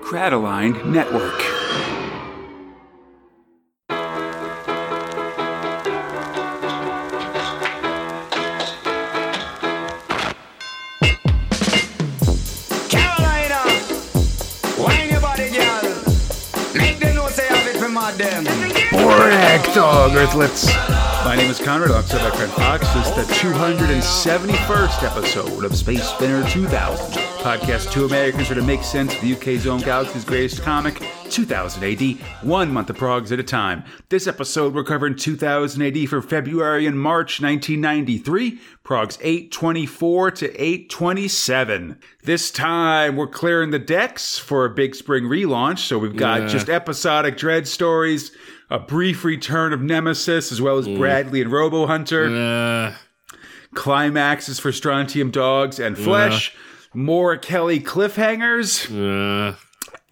Crataline Network. Ragdog Earthlets. My name is Conrad, alongside my friend Fox. This is the 271st episode of Space Spinner 2000. Podcast two Americans try to make sense of the UK's own galaxy's greatest comic, 2000 AD, one month of progs at a time. This episode we're covering 2000 AD for February and March 1993, progs 824 to 827. This time we're clearing the decks for a big spring relaunch, so we've got Yeah. just episodic Dredd stories, a brief return of Nemesis, as well as Bradley and Robo Hunter, Uh, climaxes for Strontium Dogs and Flesh, more Kelly cliffhangers, uh,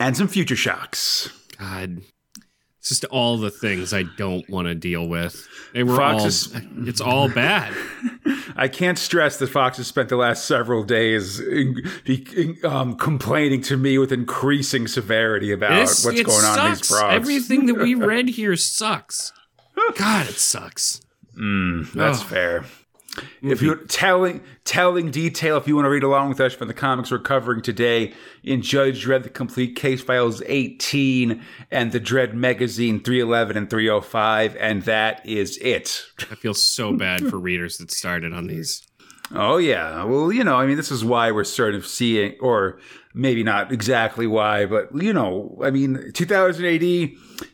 and some future shocks. God. Just all the things I don't want to deal with. They were Fox all, is- it's all bad. I can't stress that Fox has spent the last several days um, complaining to me with increasing severity about This- what's going on in these sucks. Everything that we read here sucks. God, it sucks. That's Oh. fair. If you telling telling detail, if you want to read along with us from the comics we're covering today in Judge Dredd: The Complete Case Files 18 and the Dredd Megazine 311 and 305, and that is it. I feel so bad for readers that started on these. Oh yeah, well you know, I mean, this is why we're sort of seeing, or maybe not exactly why, but you know, I mean, 2000 AD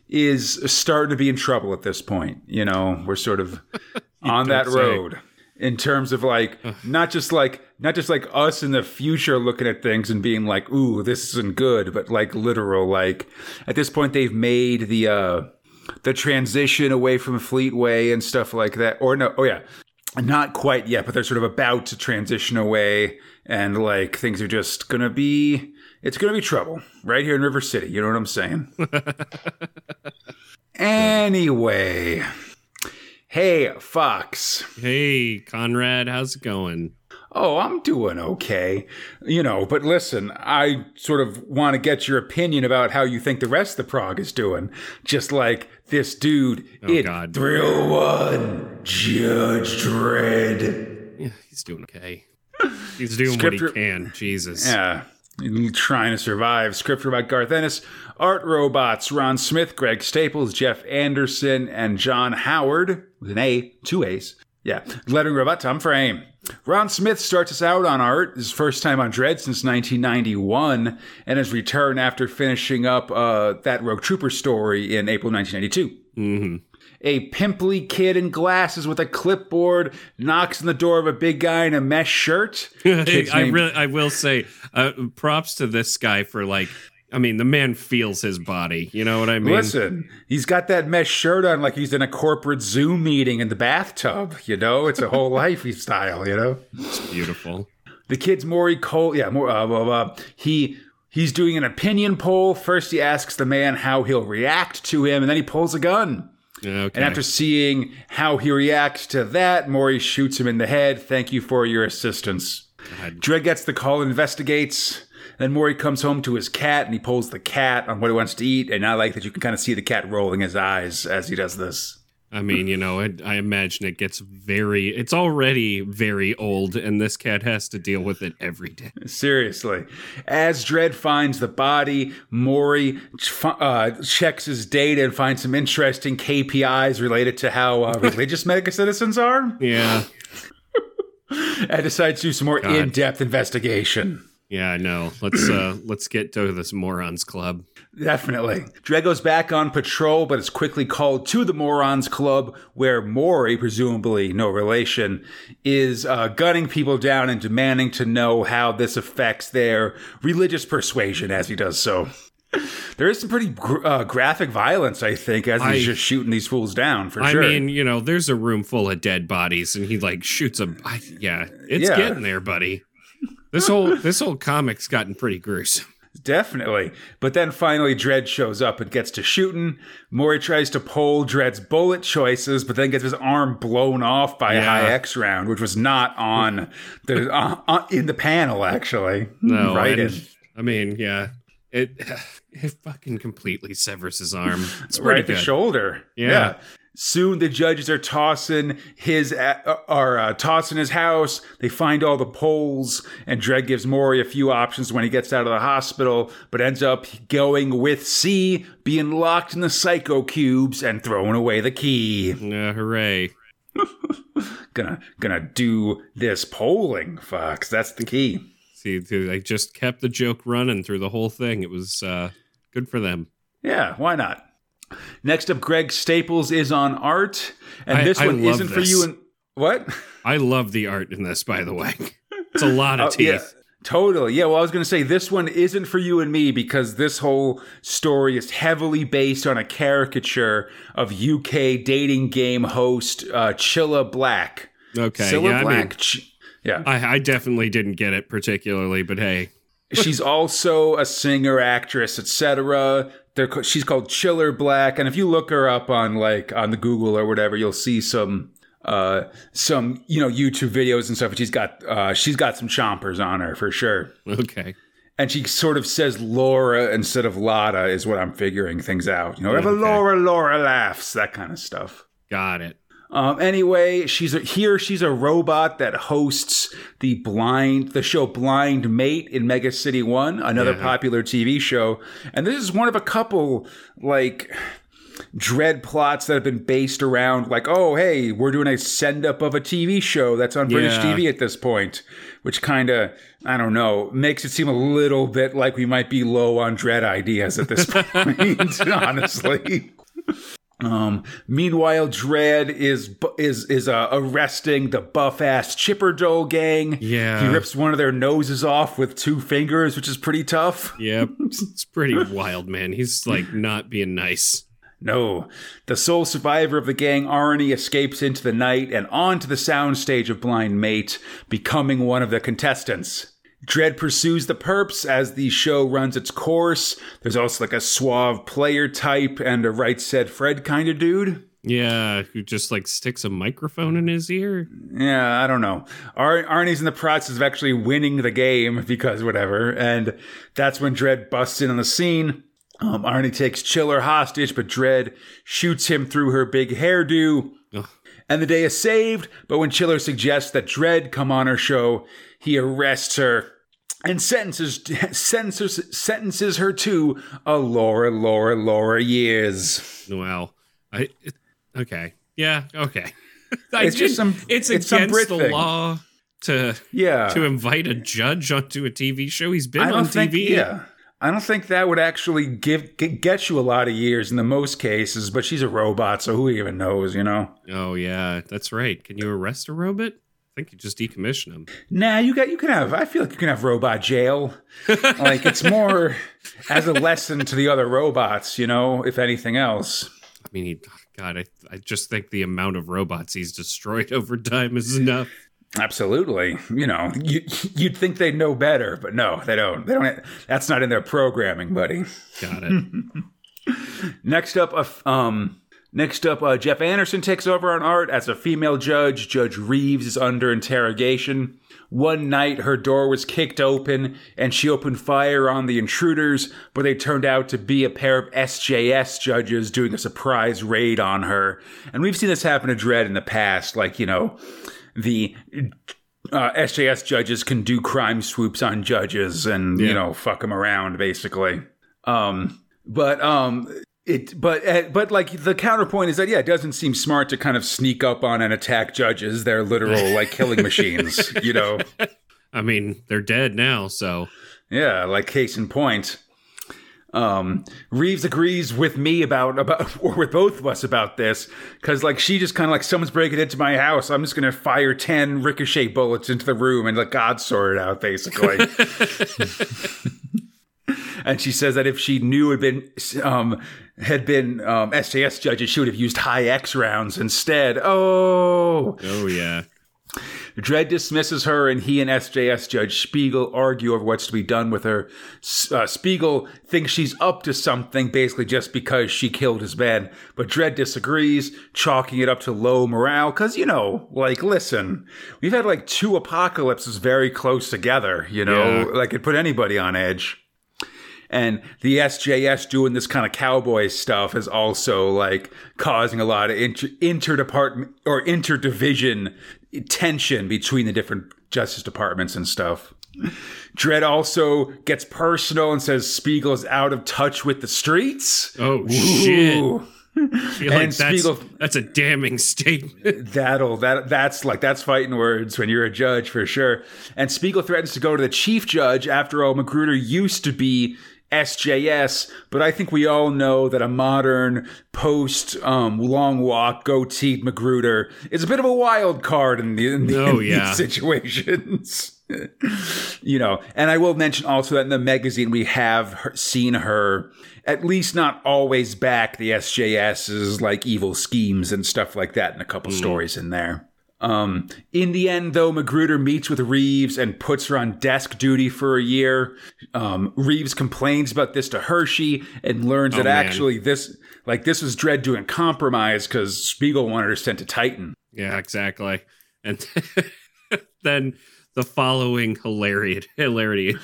is starting to be in trouble at this point. You know, we're sort of on that say. In terms of like not just like not just like us in the future looking at things and being like, "Ooh, this isn't good," but like literal like at this point they've made the uh the transition away from Fleetway and stuff like that. Or no, oh yeah, not quite yet, but they're sort of about to transition away, and like things are just gonna be. It's gonna be trouble right here in River City. You know what I'm saying? anyway, hey Fox. Hey, Conrad, how's it going? Oh, I'm doing okay. You know, but listen, I sort of want to get your opinion about how you think the rest of the prog is doing. Just like this dude oh, in God. Thrill One, Judge Dredd. Yeah, he's doing okay. He's doing what he can. Jesus. Yeah, trying to survive. Scripture by Garth Ennis. Art robots: Ron Smith, Greg Staples, Jeff Anderson, and John Howard with an A, two A's. Yeah, lettering robot Tom Frame. Ron Smith starts us out on art. His first time on Dredd since 1991, and his return after finishing up uh, that Rogue Trooper story in April 1992 hmm a pimply kid in glasses with a clipboard knocks on the door of a big guy in a mesh shirt. Kid's I really, I will say, uh, props to this guy for like. I mean, the man feels his body. You know what I mean? Listen, he's got that mesh shirt on like he's in a corporate Zoom meeting in the bathtub. You know, it's a whole lifestyle. You know, It's beautiful. the kid's Maury Cole. Yeah, more. Uh, blah. He he's doing an opinion poll. First, he asks the man how he'll react to him, and then he pulls a gun. Okay. And after seeing how he reacts to that, Maury shoots him in the head. Thank you for your assistance. God. Dredd gets the call and investigates. Then Maury comes home to his cat and he pulls the cat on what he wants to eat. And I like that you can kind of see the cat rolling his eyes as he does this. I mean, you know, I, I imagine it gets very. It's already very old, and this cat has to deal with it every day. Seriously. As Dredd finds the body, Maury ch- uh, checks his data and finds some interesting KPIs related to how uh, religious mega citizens are Yeah, and decides to do some more in depth investigation. Yeah, I know. Let's uh let's get to this morons club. Definitely. Dredd goes back on patrol, but is quickly called to the Morons Club, where Maury, presumably no relation, is uh, gunning people down and demanding to know how this affects their religious persuasion as he does so. There is some pretty gr- uh, graphic violence, I think, as he's I- just shooting these fools down, for I sure. I mean, you know, there's a room full of dead bodies, and he like shoots a. I, yeah, it's Yeah. getting there, buddy. This whole this whole comic's gotten pretty gruesome. Definitely. But then finally, Dredd shows up and gets to shooting. Maury tries to pull Dredd's bullet choices, but then gets his arm blown off by a Hi-Ex round, which was not on the uh, uh, in the panel actually. No, right in. I mean, yeah, it it fucking completely severs his arm. It's right at the shoulder. Yeah. Soon the judges are tossing his uh, are uh, tossing his house. They find all the polls, and Dredd gives Maury a few options when he gets out of the hospital, but ends up going with C, being locked in the psycho cubes and throwing away the key. Yeah, hooray! Gonna gonna do this polling, Fox. That's the key. See, they just kept the joke running through the whole thing. It was uh, good for them. Yeah, why not? Next up, Greg Staples is on art, and I- this I one isn't for you. And what? I love the art in this, by the way. It's a lot of Oh, teeth. yeah, totally. Yeah, well, I was going to say this one isn't for you and me because this whole story is heavily based on a caricature of UK dating game host uh, Chilla Black. Okay, Cilla yeah, I Black. mean, Ch- yeah. I, I definitely didn't get it particularly, but hey, she's also a singer, actress, etc. They're she's called Chiller Black, and if you look her up on like on the Google or whatever, you'll see some uh some you know YouTube videos and stuff. And she's got uh she's got some chompers on her for sure. okay, And she sort of says Laura instead of Lotta is what I'm figuring things out. You know, Okay. Laura, Laura laughs, that kind of stuff. got it. Um, anyway, she's a, here. She's a robot that hosts the blind, the show Blind Mate in Mega City One, another Yeah. popular TV show. And this is one of a couple like Dredd plots that have been based around like, oh, hey, we're doing a send up of a TV show that's on British Yeah. TV at this point, which kind of, I don't know, makes it seem a little bit like we might be low on Dredd ideas at this point, honestly. Um, meanwhile, Dredd is is is uh, arresting the buff ass Chipper Doll gang. Yeah. he rips one of their noses off with two fingers, which is pretty tough. Yep, it's pretty wild, man. He's like not being nice. No, the sole survivor of the gang, Arnie, escapes into the night and onto the soundstage of Blind Mate, becoming one of the contestants. Dredd pursues the perps as the show runs its course. There's also like a suave player type and a right said Fred kind of dude. Yeah, who just like sticks a microphone in his ear? Yeah, I don't know. Ar- Arnie's in the process of actually winning the game because whatever, and that's when Dredd busts in on the scene. Um, Arnie takes Chiller hostage, but Dredd shoots him through her big hairdo, Ugh. and the day is saved. But when Chiller suggests that Dredd come on her show, he arrests her and sentences sentences sentences her to a Laura, Laura, Laura years. Well, I it, okay, yeah, okay. I It's just some- It's, it's some against Brit the thing. law to Yeah, to invite a judge onto a TV show. He's been on think, TV. Yeah. I don't think that would actually give get you a lot of years in the most cases, but she's a robot, so who even knows, you know? Oh yeah, that's right. Can you arrest a robot? I think you just decommission them. Nah, you got you can have I feel like you can have robot jail. like it's more as a lesson to the other robots, you know, if anything else. I mean, he, God, I I just think the amount of robots he's destroyed over time is enough. Absolutely. You know, you you'd think they'd know better, but no, they don't. They don't that's not in their programming, buddy. Got it. Next up, um, next up, uh, Jeff Anderson takes over on art as a female judge. Judge Reeves is under interrogation. One night, her door was kicked open, and she opened fire on the intruders, but they turned out to be a pair of SJS judges doing a surprise raid on her. And we've seen this happen to Dredd in the past, like you know, the uh, SJS judges can do crime swoops on judges and you know fuck them around basically. Um, but um, it but uh, but like the counterpoint is that yeah, it doesn't seem smart to kind of sneak up on and attack judges. They're literal like killing machines, you know. I mean, they're dead now, so Yeah, like case in point. Um, Reeves agrees with me about about or with both of us about this because like she just kind of like someone's breaking into my house. I'm just gonna fire ten ricochet bullets into the room and let God sort it out, basically. and she says that if she knew it had been um, had been um, SJS judges, she would have used Hi-Ex rounds instead. Oh, oh yeah. Dredd dismisses her, and he and SJS Judge Spiegel argue over what's to be done with her. Uh, Spiegel thinks she's up to something, basically just because she killed his men. But Dredd disagrees, chalking it up to low morale. Because, you know, like, listen, we've had like two apocalypses very close together, you know? Yeah. Like, it put anybody on edge. And the SJS doing this kind of cowboy stuff is also like causing a lot of inter- interdepartment or interdivision tension between the different justice departments and stuff. Dredd also gets personal and says Spiegel's out of touch with the streets. Oh shit! Ooh. I feel like And that's, Spiegel- that's a damning statement. That'll that that's like that's fighting words when you're a judge for sure. And Spiegel threatens to go to the chief judge. After all, McGruder used to be SJS, but I think we all know that a modern post um, long walk goatee McGruder is a bit of a wild card in, the, in, the, Oh, in yeah. these situations. you know, and I will mention also that in the magazine we have her, seen her at least not always back the SJS's like evil schemes and stuff like that in a couple stories in there. Um, in the end, though, McGruder meets with Reeves and puts her on desk duty for a year. Um, Reeves complains about this to Hershey and learns that man. actually this, like, this was Dredd doing compromise because Spiegel wanted her sent to Titan. Yeah, exactly. And then the following hilarity hilarity.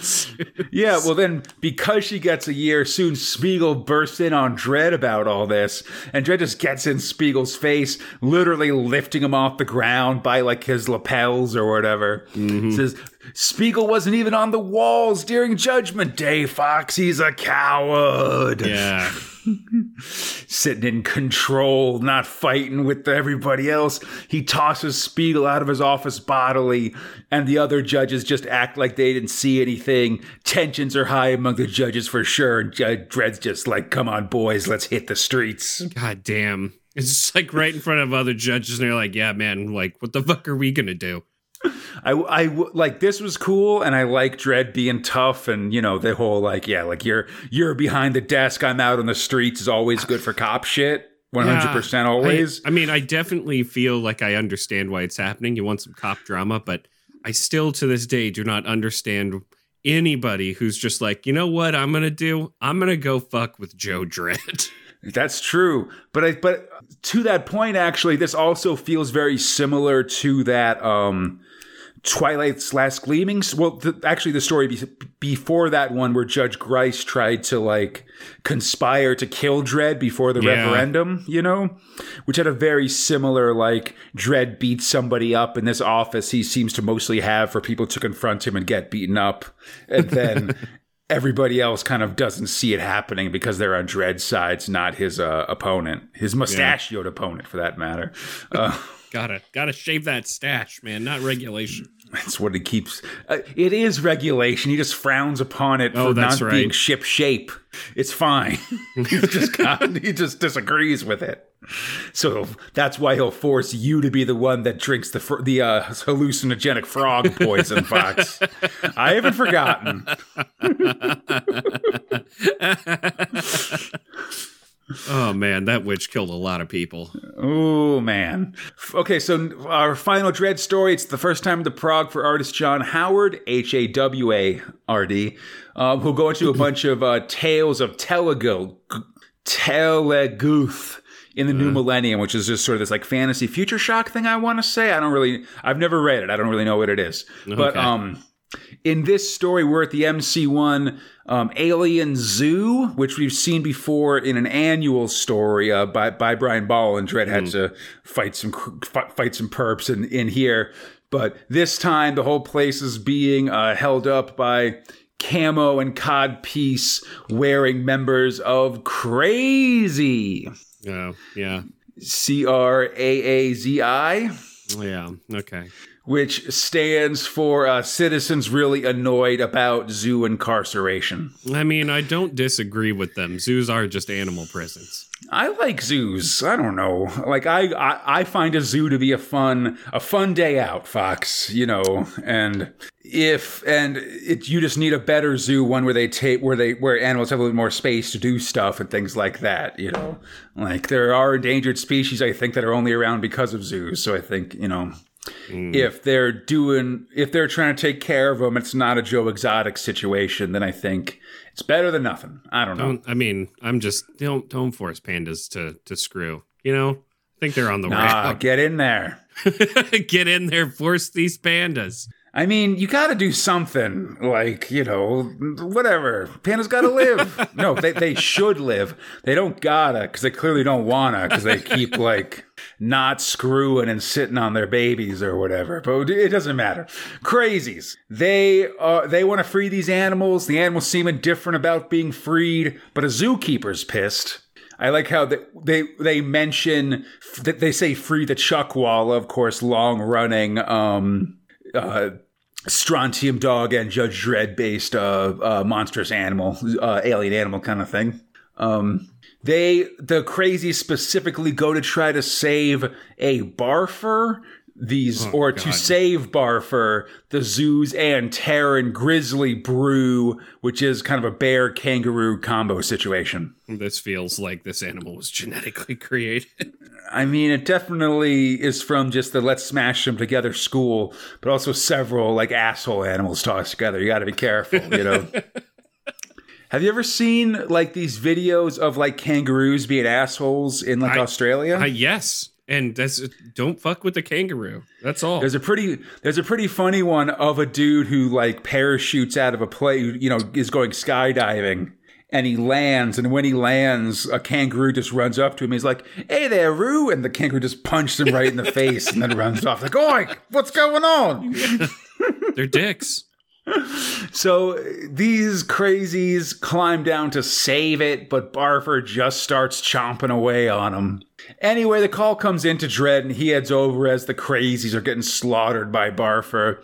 Yeah, well, then because she gets a year, soon Spiegel bursts in on Dredd about all this, and Dredd just gets in Spiegel's face, literally lifting him off the ground by like his lapels or whatever. Mm-hmm. Says Spiegel wasn't even on the walls during Judgment Day. Fox, he's a coward. Yeah. Sitting in control, not fighting with everybody else. He tosses Spiegel out of his office bodily, and the other judges just act like they didn't see anything. Tensions are high among the judges for sure, and Judge Dredd's just like, come on, boys, let's hit the streets. God damn. It's just like right in front of other judges, and they're like, yeah, man, like, what the fuck are we gonna do? I, I like this was cool, and I like Dredd being tough, and you know the whole like yeah, like you're you're behind the desk, I'm out on the streets is always good for cop shit, one hundred percent I- always. I, mean, I definitely feel like I understand why it's happening. You want some cop drama, but I still to this day do not understand anybody who's just like, you know what I'm gonna do? I'm gonna go fuck with Joe Dredd That's true, but I but to that point, actually, this also feels very similar to that um Twilight's Last Gleamings. Well, the, actually, the story be, before that one, where Judge Grice tried to like conspire to kill Dredd before the Yeah. referendum, you know, which had a very similar like Dredd beats somebody up in this office he seems to mostly have for people to confront him and get beaten up, and then. Everybody else kind of doesn't see it happening because they're on Dredd's sides, not his uh, opponent, his mustachioed opponent, for that matter. Uh, gotta gotta shave that stash, man, not regulation. That's what he keeps. Uh, it is regulation. He just frowns upon it Oh, for that's not being right. ship shape. It's fine. He's just got, he just disagrees with it. So that's why he'll force you to be the one that drinks the fr- the uh, hallucinogenic frog poison, Fox. I haven't forgotten. oh man, that witch killed a lot of people. Oh man. Okay, so our final Dredd story. It's the first time to prog for artist John Howard, H A W A R D, um, who'll go into a bunch of uh, tales of Telugu, Telguuth in the new millennium, which is just sort of this like fantasy future shock thing. I want to say. I don't really. I've never read it. I don't really know what it is. But um. In this story, we're at the MC1 um, Alien Zoo, which we've seen before in an annual story uh, by by Brian Ball, and Dredd had to fight some fight some perps in, in here. But this time, the whole place is being uh, held up by camo and cod piece wearing members of Crazy, Oh, yeah. C R A A Z I. Yeah. Okay. Which stands for uh, citizens really annoyed about zoo incarceration. I mean, I don't disagree with them. Zoos are just animal prisons. I like zoos. I don't know. Like I, I, I find a zoo to be a fun, a fun day out, Fox. You know, and if and it, you just need a better zoo, one where they take where they where animals have a little more space to do stuff and things like that. You know, like there are endangered species I think that are only around because of zoos. So I think you know. If they're doing, if they're trying to take care of them, it's not a Joe Exotic situation. Then I think it's better than nothing. I don't know. Don't. I mean, I'm just don't don't force pandas to to screw. You know, I think they're on the way. Ah, out. get in there. Get in there, force these pandas. I mean, you got to do something. Like, you know, whatever. Pandas got to live. no, they, they should live. They don't gotta because they clearly don't wanna because they keep like not screwing and sitting on their babies or whatever. But it doesn't matter. Crazies. They uh, they want to free these animals. The animals seem indifferent about being freed, but a zookeeper's pissed. I like how they they, they mention that they say free the Chuckwalla, of course, long running um, uh, Strontium Dog and Judge Dredd based uh, uh, monstrous animal, uh, alien animal kind of thing. Um, they the crazy specifically go to try to save a barfer these Oh, or to God. save save barfer the zoo's and Terran grizzly brew which is kind of a bear kangaroo combo situation This feels like this animal was genetically created. I mean, it definitely is from just the let's smash them together school, but also several like asshole animals tossed together. You got to be careful, you know. Have you ever seen like these videos of like kangaroos being assholes in like I- Australia? Uh, yes, and that's don't fuck with the kangaroo. That's all. There's a pretty there's a pretty funny one of a dude who like parachutes out of a plane, you know, is going skydiving and he lands and when he lands a kangaroo just runs up to him he's like hey there roo and the kangaroo just punches him right in the face and then runs off like oink what's going on They're dicks. so these crazies climb down to save it but barfer just starts chomping away on him anyway the call comes into Dredd and he heads over as the crazies are getting slaughtered by barfer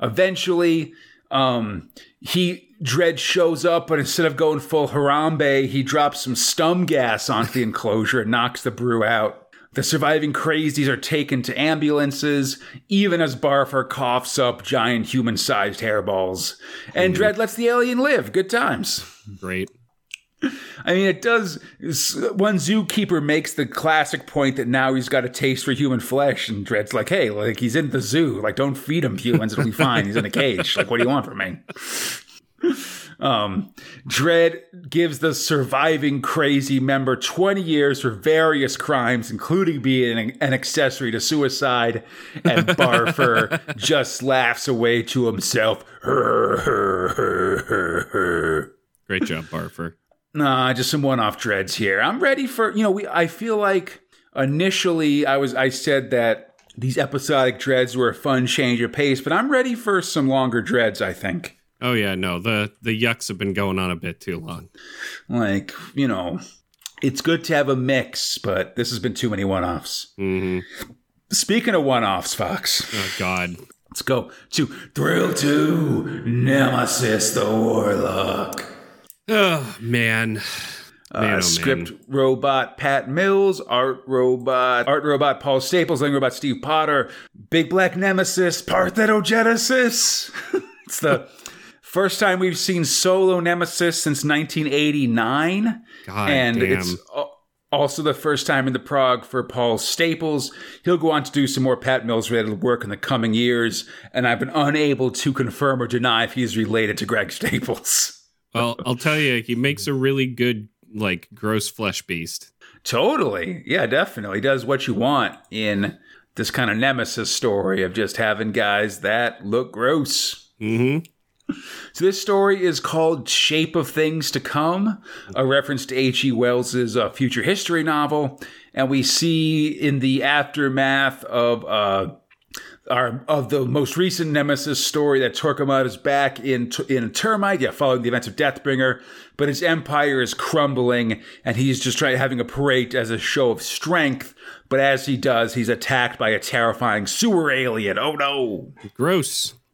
eventually um he Dredd shows up but instead of going full harambe he drops some stumm gas onto the enclosure and knocks the brew out the surviving crazies are taken to ambulances, even as Barfer coughs up giant human sized hairballs. And Dredd lets the alien live. Good times. Great. I mean, it does. One zookeeper makes the classic point that now he's got a taste for human flesh, and Dredd's like, "Hey, like he's in the zoo. Like, don't feed him humans; it'll be fine. He's in a cage. Like, what do you want from me?" Um, Dredd gives the surviving crazy member 20 years for various crimes, including being an, an accessory to suicide, and Barfer just laughs away to himself. Great job, Barfer. Nah, just some one-off Dredds here. I'm ready for you know. We I feel like initially I was I said that these episodic Dredds were a fun change of pace, but I'm ready for some longer Dredds. I think Oh yeah, no, the the yucks have been going on a bit too long. like you know, it's good to have a mix, but this has been too many one-offs. hmm Speaking of one-offs, Fox, Oh God. let's go to Thrill Two Nemesis the Warlock. Oh man. Man, oh, Uh, man. script robot Pat Mills, art robot, art robot Paul Staples, lighting robot Steve Potter, Big Black Nemesis, Parthenogenesis. it's the first time we've seen solo Nemesis since 1989, God and damn. it's also the first time in the prog for Paul Staples. He'll go on to do some more Pat Mills related work in the coming years, and I've been unable to confirm or deny if he's related to Greg Staples. well, I'll tell you, he makes a really good like gross flesh beast. Totally. Yeah, definitely. He does what you want in this kind of nemesis story of just having guys that look gross. hmm So this story is called Shape of Things to Come, a reference to H.G. Wells's uh, future history novel, and we see in the aftermath of uh, our of the most recent Nemesis story that Torquemada is back in in Termight, yeah, following the events of Deathbringer, but his empire is crumbling, and he's just trying having a parade as a show of strength. But as he does, he's attacked by a terrifying sewer alien. Oh no! Gross.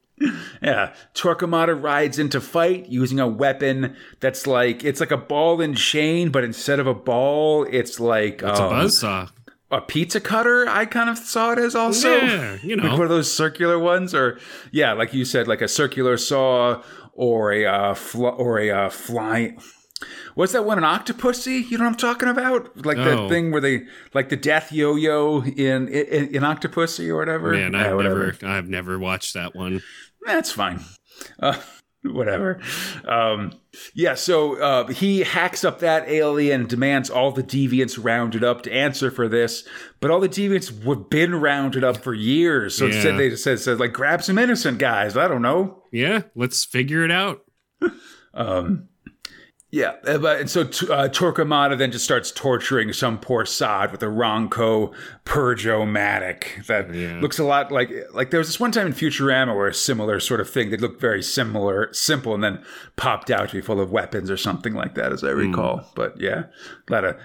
Yeah, Torquemada rides into fight using a weapon that's like it's like a ball and chain, but instead of a ball, it's like It's a um, buzzsaw. A pizza cutter. I kind of saw it as also. Yeah, you like one know. of those circular ones, or yeah, like you said, like a circular saw or a uh, fl- or a uh, flying. What's that one? An Octopussy? You know what I'm talking about? Like the Oh. thing where they like the death yo-yo in in, in Octopussy or whatever. Man, I've whatever. never I've never watched that one. That's fine. Uh, whatever. Um, yeah, so uh, he hacks up that alien, demands all the deviants rounded up to answer for this, but all the deviants have been rounded up for years. So Yeah. instead, they just said, said, like, grab some innocent guys. I don't know. Yeah, let's figure it out. Yeah, uh, but and so uh, Torquemada then just starts torturing some poor sod with a Ronco Purge-O-Matic that Yeah. looks a lot like like there was this one time in Futurama where a similar sort of thing that looked very similar, simple, and then popped out to be full of weapons or something like that, as I recall. But yeah, a lot of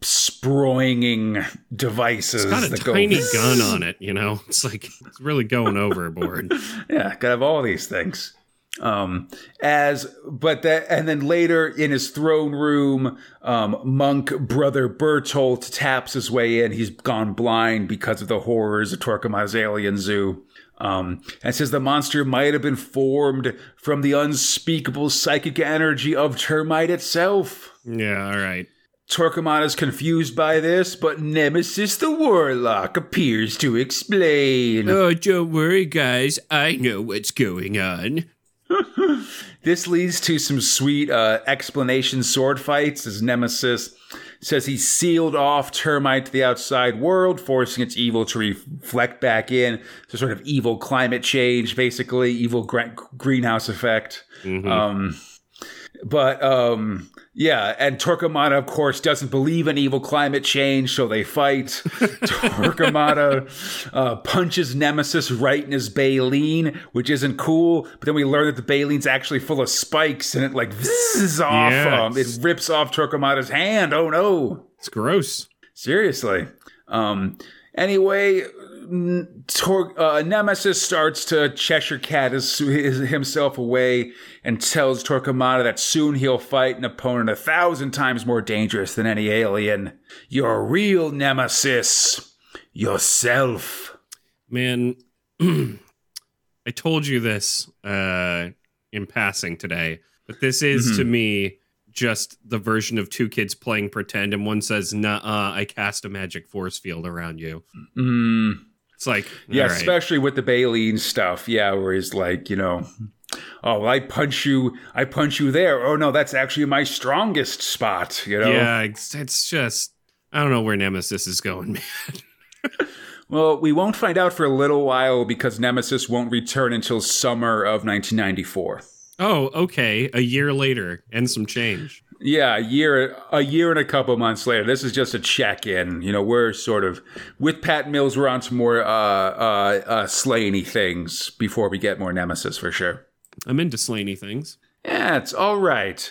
sproinging devices. It's got a that go- tiny gun on it, you know? It's like, it's really going overboard. Yeah, gotta have all these things. Um, as but that and then later in his throne room, um, monk brother Bertolt taps his way in. He's gone blind because of the horrors of Torquemada's alien zoo. Um, and says the monster might have been formed from the unspeakable psychic energy of Termight itself. Yeah, all right. Torquemada is confused by this, but Nemesis the Warlock appears to explain. Oh, don't worry, guys. I know what's going on. This leads to some sweet uh, explanation sword fights as Nemesis says he sealed off Termight to the outside world, forcing its evil to reflect back in. So, sort of evil climate change, basically, evil gra- greenhouse effect. Um, but um, yeah, and Torquemada, of course, doesn't believe in evil climate change, so they fight. Torquemada uh, punches Nemesis right in his baleen, which isn't cool. But then we learn that the baleen's actually full of spikes, and it like zizzes off. Yes. Um, it rips off Torquemada's hand. Oh no! It's gross. Seriously. Um, anyway, n- Tor- uh, Nemesis starts to Cheshire Cat his, his, himself away and tells Torquemada that soon he'll fight an opponent a thousand times more dangerous than any alien. Your real Nemesis. Yourself. Man, I told you this uh, in passing today, but this is to me just the version of two kids playing pretend, and one says, "Nah, uh I cast a magic force field around you." Mm, It's like, yeah, right. especially with the Baleen stuff. Yeah, where he's like, you know, oh, I punch you, I punch you there. Oh no, that's actually my strongest spot. You know. yeah, it's, it's just I don't know where Nemesis is going, man. Well, we won't find out for a little while because Nemesis won't return until summer of 1994. Oh, okay, a year later and some change. Yeah, a year, a year and a couple months later. This is just a check-in. You know, we're sort of with Pat Mills. We're on some more uh, uh, uh, Sláine things before we get more Nemesis for sure. I'm into Sláine things. Yeah, it's all right.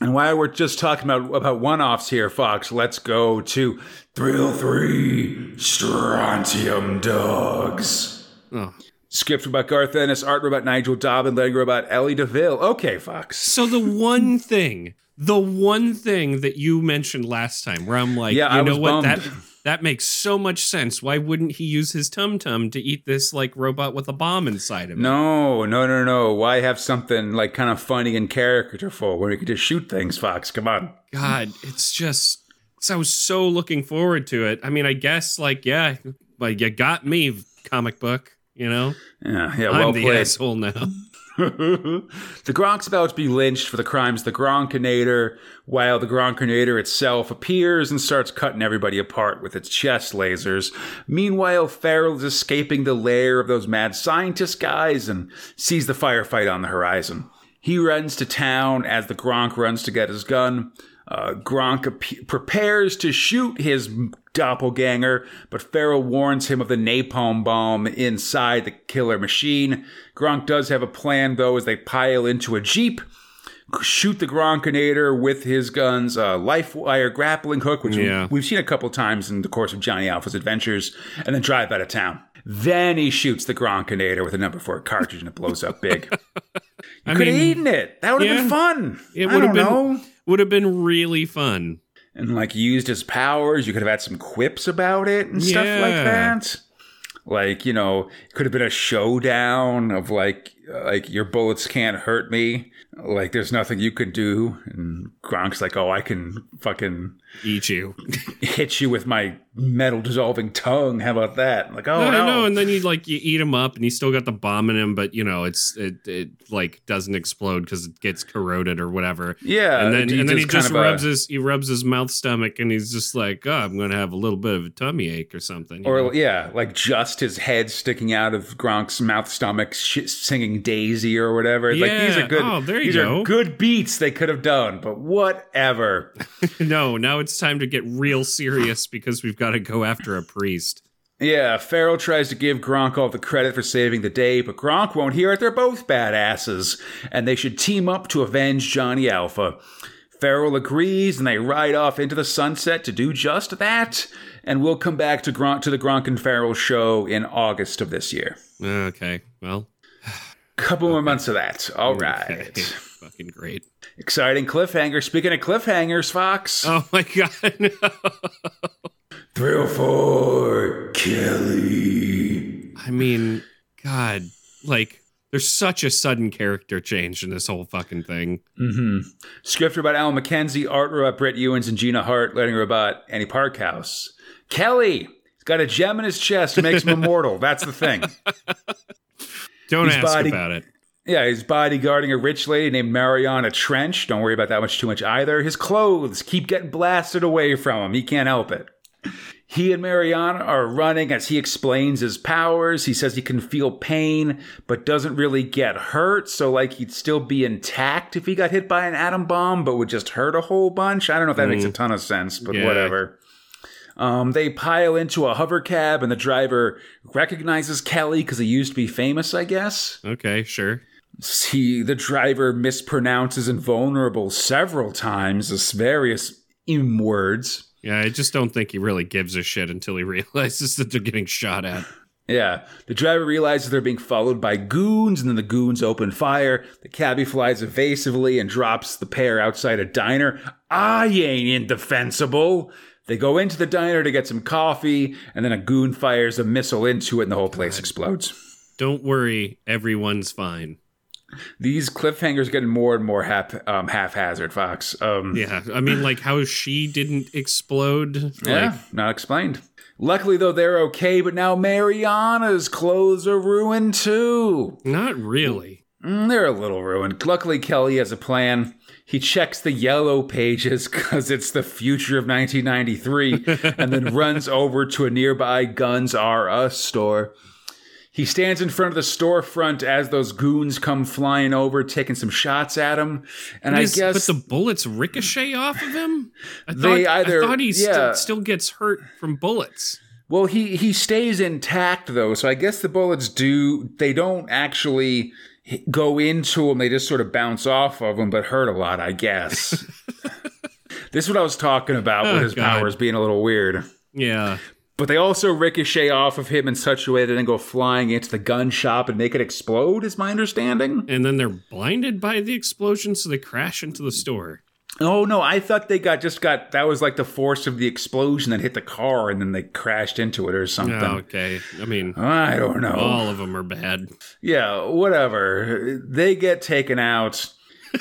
And while we're just talking about about one-offs here, Fox, let's go to Thrill Three: Strontium Dogs. Oh, Script about Garth Ennis, art about Nigel Dobbyn, lettering about Ellie DeVille. Okay, Fox. So the one thing, the one thing that you mentioned last time, where I'm like, Yeah, you I know what, bummed. that that makes so much sense. Why wouldn't he use his tum tum to eat this like robot with a bomb inside of it? No, no, no, no. Why have something like kind of funny and characterful where you could just shoot things, Fox? Come on. God, it's just. I was so looking forward to it. I mean, I guess like yeah, like you got me, comic book. You know, Yeah, yeah, well I'm the played. asshole now. the Gronk's about to be lynched for the crimes of the Gronkinator, while the Gronkinator itself appears and starts cutting everybody apart with its chest lasers. Meanwhile, Farrell is escaping the lair of those mad scientist guys and sees the firefight on the horizon. He runs to town as the Gronk runs to get his gun. Uh, Gronk ap- prepares to shoot his doppelganger, but Farrell warns him of the napalm bomb inside the killer machine. Gronk does have a plan, though, as they pile into a jeep, shoot the Gronkinator with his gun's uh, life wire grappling hook, which Yeah. we've seen a couple times in the course of Johnny Alpha's adventures, and then drive out of town. Then he shoots the Gronkinator with a number four cartridge, and it blows up big. I Could have eaten it. That would have yeah. been fun. it would have been know. would have been really fun. And like used his powers. You could have had some quips about it and stuff like that. Like, you know, it could have been a showdown of like uh, like your bullets can't hurt me. Like there's nothing you can do. And Gronk's like, oh, I can fucking Eat you. hit you with my metal dissolving tongue. How about that? Like, oh no, no, no, and then you like you eat him up, and you still got the bomb in him, but you know it's it it like doesn't explode because it gets corroded or whatever. yeah. and then and then he just of a- rubs his he rubs his mouth stomach, and he's just like, oh, I'm gonna have a little bit of a tummy ache or something. you know? Or yeah, like just his head sticking out of Gronk's mouth stomach, sh- singing Daisy or whatever. It's like these are good. Oh, there you these go. are good beats they could have done, but whatever. no, now it's time to get real serious because we've got to go after a priest. yeah, Farrell tries to give Gronk all the credit for saving the day, but Gronk won't hear it. They're both badasses, and they should team up to avenge Johnny Alpha. Farrell agrees, and they ride off into the sunset to do just that. And we'll come back to Gronk to the Gronk and Farrell show in August of this year. Okay, well, Couple more months of that. All right. Okay. fucking great. Exciting cliffhanger. Speaking of cliffhangers, Fox. Oh my god, no. 304 Kelly. I mean, God, like there's such a sudden character change in this whole fucking thing. Mm-hmm. Script about Alan McKenzie, art robot Brett Ewins and Gina Hart, letting robot Annie Parkhouse. Kelly. He's got a gem in his chest that makes him immortal. That's the thing. Don't His ask body- about it. Yeah, he's bodyguarding a rich lady named Mariana Trench. Don't worry about that much too much either. His clothes keep getting blasted away from him. He can't help it. He and Mariana are running as he explains his powers. He says he can feel pain, but doesn't really get hurt. So, like, he'd still be intact if he got hit by an atom bomb, but would just hurt a whole bunch. I don't know if that makes a ton of sense, but Yeah. whatever. Um, they pile into a hover cab, and the driver recognizes Kelly because he used to be famous, I guess. Okay, sure. He, the driver mispronounces invulnerable several times as various im words. Yeah, I just don't think he really gives a shit until he realizes that they're getting shot at. Yeah, the driver realizes they're being followed by goons, and then the goons open fire. The cabbie flies evasively and drops the pair outside a diner. I ain't indefensible. They go into the diner to get some coffee, and then a goon fires a missile into it, and the whole place explodes. Don't worry, everyone's fine. These cliffhangers getting more and more hap- um, haphazard, Fox. Um, Yeah, I mean, like how she didn't explode. Yeah, Like, not explained. Luckily, though, they're okay, but now Mariana's clothes are ruined too. not really. Mm, they're a little ruined. Luckily, Kelly has a plan. He checks the yellow pages because it's the future of 1993 and then runs over to a nearby Guns R Us store. He stands in front of the storefront as those goons come flying over, taking some shots at him. And I Is- guess but the bullets ricochet off of him. I thought, either- I thought he yeah. st- still gets hurt from bullets. Well, he he stays intact though, so I guess the bullets do. They don't actually go into him; they just sort of bounce off of him, but hurt a lot. I guess. this is what I was talking about with Oh, his God. powers being a little weird. Yeah, But they also ricochet off of him in such a way that they then go flying into the gun shop and make it explode. Is my understanding? and then they're blinded by the explosion, so they crash into the store. Oh no, I thought they got just got that was like the force of the explosion that hit the car and then they crashed into it or something. Oh, okay, I mean, I don't know. all of them are bad. Yeah, whatever. They get taken out.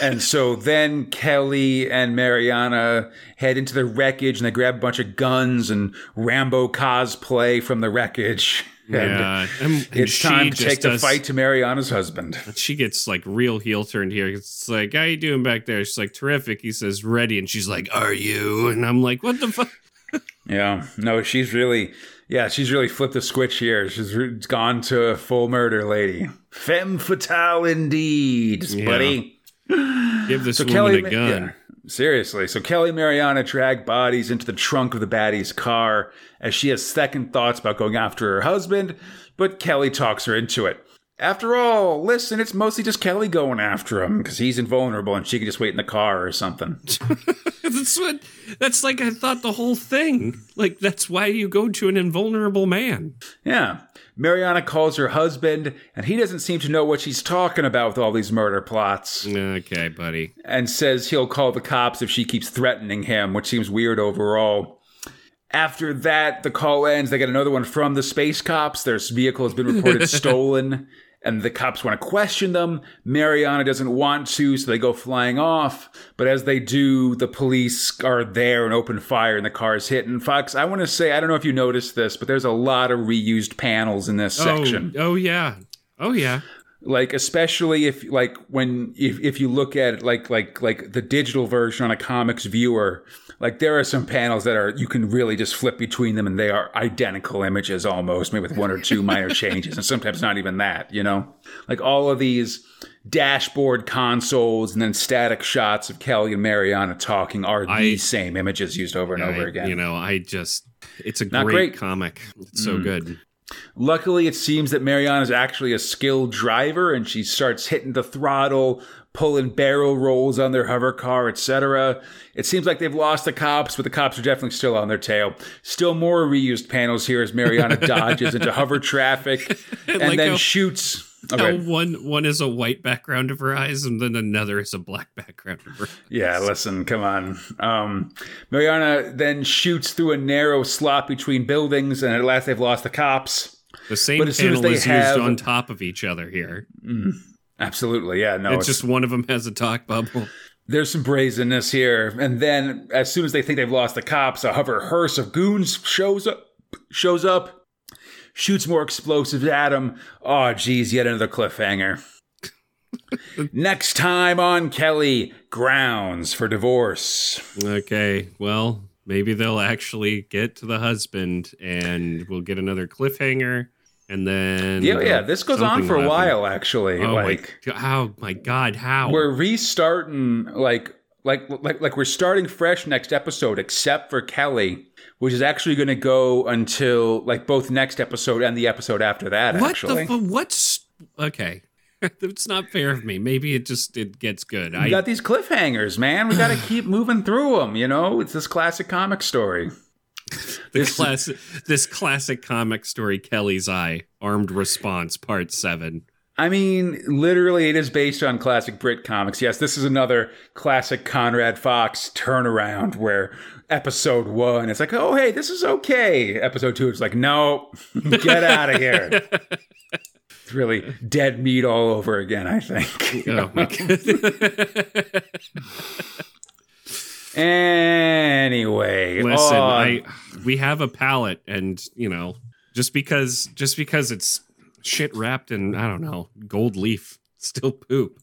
And so then Kelly and Mariana head into the wreckage and they grab a bunch of guns and Rambo cosplay from the wreckage. And Yeah, and, and It's time to take the fight to Mariana's husband. She gets like real heel turned here. It's like, how you doing back there? She's like, terrific. He says, ready, and she's like, are you? And I'm like, what the fuck? Yeah. No, she's really, yeah, she's really flipped the switch here. She's re- gone to a full murder lady. Femme fatale indeed, Yeah. buddy. Give this So woman Kelly, a gun. yeah, seriously. So Kelly Mariana drag bodies into the trunk of the baddie's car as she has second thoughts about going after her husband, but Kelly talks her into it. After all, listen, it's mostly just Kelly going after him because he's invulnerable and she can just wait in the car or something. That's what. That's like I thought the whole thing. Like that's why you go to an invulnerable man. Yeah. Mariana calls her husband, and he doesn't seem to know what she's talking about with all these murder plots, Okay, buddy. and says he'll call the cops if she keeps threatening him, which seems weird overall. After that, the call ends. They get another one from the space cops. Their vehicle has been reported stolen. And the cops want to question them. Mariana doesn't want to, so they go flying off. But as they do, the police are there and open fire, and the car is hit. And Fox, I want to say, I don't know if you noticed this, but there's a lot of reused panels in this oh, section. Oh, oh yeah. Oh yeah. Like especially if like when if, if you look at it like like like the digital version on a comics viewer, like there are some panels that are you can really just flip between them and they are identical images almost, maybe with one or two minor changes, and sometimes not even that, you know? Like all of these dashboard consoles and then static shots of Kelly and Mariana talking are I- the same images used over and over again. You know, I just it's a great, great. Mm. comic. It's so good. Luckily, it seems that Mariana is actually a skilled driver and she starts hitting the throttle, pulling barrel rolls on their hover car, etc. It seems like they've lost the cops, but the cops are definitely still on their tail. Still more reused panels here as Mariana dodges into hover traffic and like then how- shoots. How Okay. one one is a white background of her eyes, and then another is a black background of her. Yeah, listen, come on. Um, Mariana then shoots through a narrow slot between buildings, and at last they've lost the cops. The same But as soon as panel is have- used on top of each other here. Absolutely, yeah. No, it's just one of them has a talk bubble. there's some brazenness here. And then, as soon as they think they've lost the cops, a hover hearse of goons shows up. Shows up, shoots more explosives at him. Oh, geez, yet another cliffhanger. Next time on Kelly, grounds for divorce. Okay, well, maybe they'll actually get to the husband, and we'll get another cliffhanger, and then Yeah, yeah. This goes on for a while, actually. Oh like my, how my God, how? we're restarting, like, like, like, like we're starting fresh next episode, except for Kelly, which is actually going to go until like both next episode and the episode after that. what actually, the fu- what's okay? it's not fair of me. Maybe it just it gets good. we I got these cliffhangers, man. We got to keep moving through them. You know, it's this classic comic story. The class, this classic comic story, Kelly's Eye, Armed Response, Part Seven. I mean, literally, it is based on classic Brit comics. Yes, this is another classic Conrad Fox turnaround where episode one, it's like, oh, hey, this is okay. Episode two, it's like, no, get out of here. It's really dead meat all over again, I think. Oh my God. Anyway, Listen, oh, I we have a palette, and you know, just because just because it's shit wrapped in I don't know gold leaf, still poop.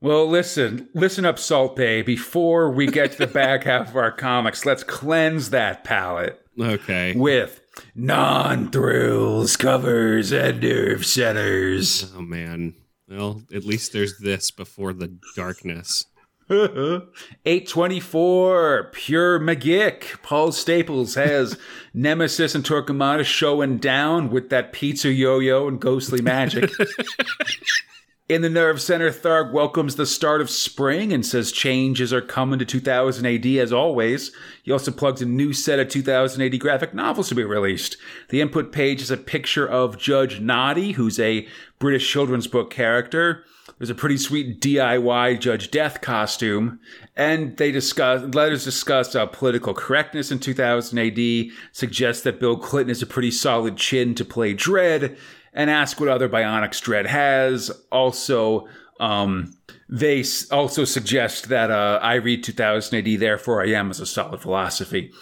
Well, listen, listen up, Salt Bae. Before we get to the back half of our comics, let's cleanse that palate. Okay. with non thrills, covers, and nerve centers. Oh man. Well, at least there's this before the darkness. 824, pure McGick. Paul Staples has Nemesis and Torquemada showing down with that pizza yo yo and ghostly magic. In the Nerve Center, Tharg welcomes the start of spring and says changes are coming to 2000 AD as always. He also plugs a new set of 2000 AD graphic novels to be released. The input page is a picture of Judge Noddy, who's a British children's book character. There's a pretty sweet DIY Judge Death costume, and they discuss letters discuss uh, political correctness in 2000 AD, suggest that Bill Clinton is a pretty solid chin to play Dredd, and ask what other bionics Dredd has. Also, um, they also suggest that uh, I read 2000 AD, therefore I am as a solid philosophy.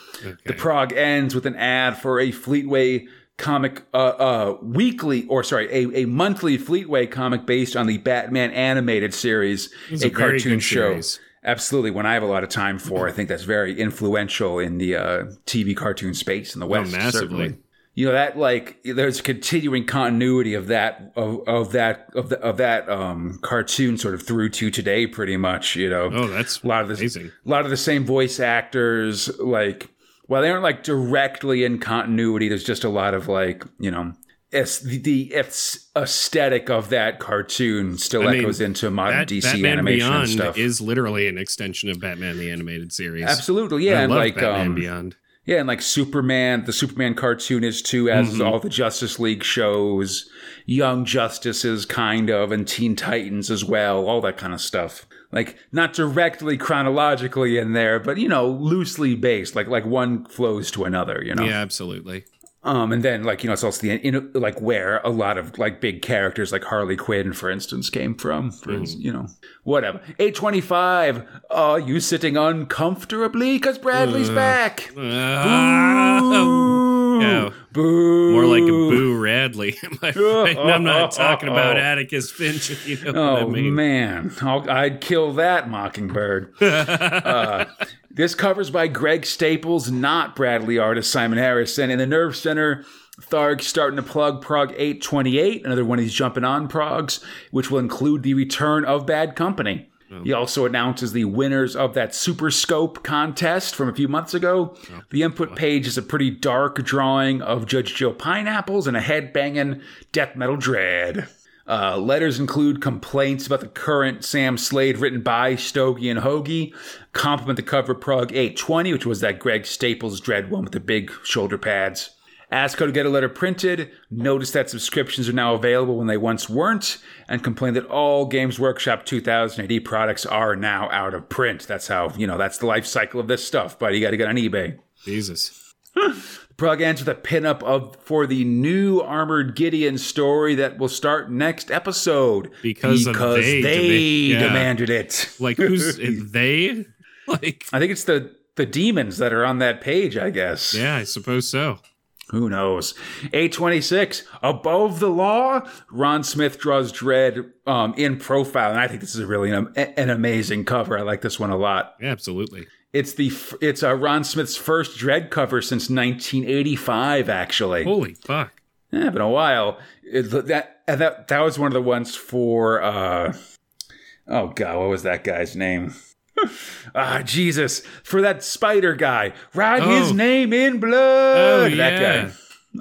The prog ends with an ad for a Fleetway comic, uh, uh, weekly, or sorry, a, a monthly Fleetway comic based on the Batman animated series, a, a cartoon show. series. Absolutely, when I have a lot of time for, I think that's very influential in the uh, TV cartoon space in the West. Oh, massively. certainly. You know that like there's continuing continuity of that of, of that of the, of that um, cartoon sort of through to today, pretty much. You know, Oh, that's a lot of this, amazing. a lot of the same voice actors. Like, while they aren't like directly in continuity, there's just a lot of like you know, it's the, the it's aesthetic of that cartoon still I mean, echoes into modern Bat- DC Batman animation Beyond and stuff. is literally an extension of Batman the animated series. Absolutely, yeah, I and love like Batman um, Beyond. yeah, and like Superman, the Superman cartoon is too, as Mm-hmm. all the Justice League shows, Young Justices, kind of, and Teen Titans as well, all that kind of stuff. Like not directly chronologically in there, but you know, loosely based. Like like one flows to another. You know. Yeah, absolutely. Um, and then like you know it's also the in, like where a lot of like big characters like Harley Quinn, for instance, came from. For instance, you know, whatever. Eight twenty five. Are you sitting uncomfortably? Cause Bradley's back. Ah, yeah. Boo. More like a Boo Radley. I I'm not talking about Atticus Finch. You know Oh I mean? man, I'll, I'd kill that mockingbird. uh, this covers by Greg Staples, not Bradley artist Simon Harrison. In the Nerve Center, Tharg starting to plug Prog 828, another one he's jumping on progs, which will include the return of Bad Company. He also announces the winners of that Super Scope contest from a few months ago. the input page is a pretty dark drawing of Judge Joe Pineapples and a head banging death metal Dredd. Uh, letters include complaints about the current Sam Slade written by Stogie and Hoagie, compliment the cover Prog 820, which was that Greg Staples Dredd one with the big shoulder pads. Ask how to get a letter printed, notice that subscriptions are now available when they once weren't, and complain that all Games Workshop 2000 AD products are now out of print. That's how, you know, that's the life cycle of this stuff, but you got to get on eBay. Jesus. Prog ends with a pinup of for the new Armored Gideon story that will start next episode Because of they they yeah. demanded it. Like who's they? Like I think it's the the demons that are on that page. I guess. yeah, I suppose so. Who knows? 826, Above the Law. Ron Smith draws Dredd um, in profile, and I think this is a really an, an amazing cover. I like this one a lot. Yeah, absolutely. It's the it's uh, Ron Smith's first Dredd cover since 1985, actually. Holy fuck. Yeah, been a while. It, that and that that was one of the ones for uh oh god, what was that guy's name? ah, Jesus, for that spider guy. Write his Oh. name in blood. Oh, that yeah. guy.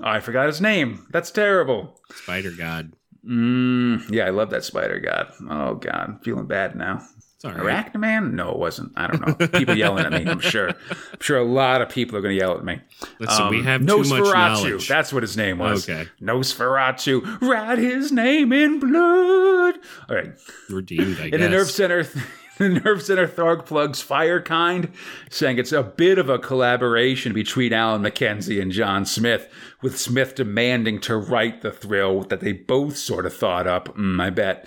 I forgot his name. That's terrible. Spider God. Mm, yeah, I love that spider god. Oh god, I'm feeling bad now. It's all right. Arachnaman? No, it wasn't. I don't know. People yelling at me. I'm sure. I'm sure a lot of people are going to yell at me. Listen, we Um, have too much knowledge. That's what his name was. Okay. Nosferatu. Write his name in blood. All right. Redeemed, I In guess. the nerve center, the nerve center Tharg plugs Firekind, saying it's a bit of a collaboration between Alan McKenzie and John Smith, with Smith demanding to write the thrill that they both sort of thought up. Mm, I bet.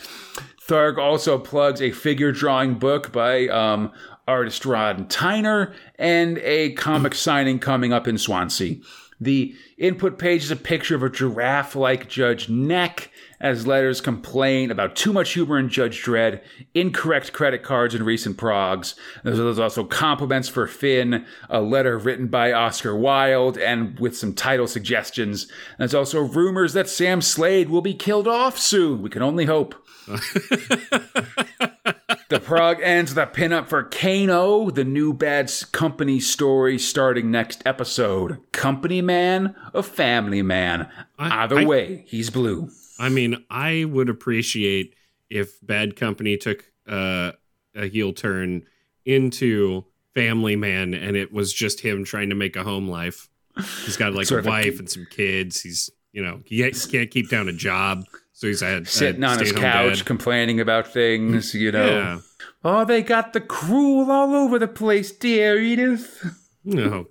Tharg also plugs a figure drawing book by um, artist Rod Tyner and a comic signing coming up in Swansea. The input page is a picture of a giraffe like Judge Neck as letters complain about too much humor in Judge Dredd, incorrect credit cards in recent progs. There's, also compliments for Finn, a letter written by Oscar Wilde, and with some title suggestions. There's also rumors that Sam Slade will be killed off soon. We can only hope. The prog ends with a pinup for Kano, the new bad company story starting next episode. Company man, a family man. I- Either I- way, he's blue. I mean, I would appreciate if Bad Company took uh, a heel turn into Family Man, and it was just him trying to make a home life. He's got like a of a- wife and some kids. He's you know he can't keep down a job, so he's had Sitting on his couch complaining about things, you know. Yeah. Oh, they got the cruel all over the place, dear Edith. No.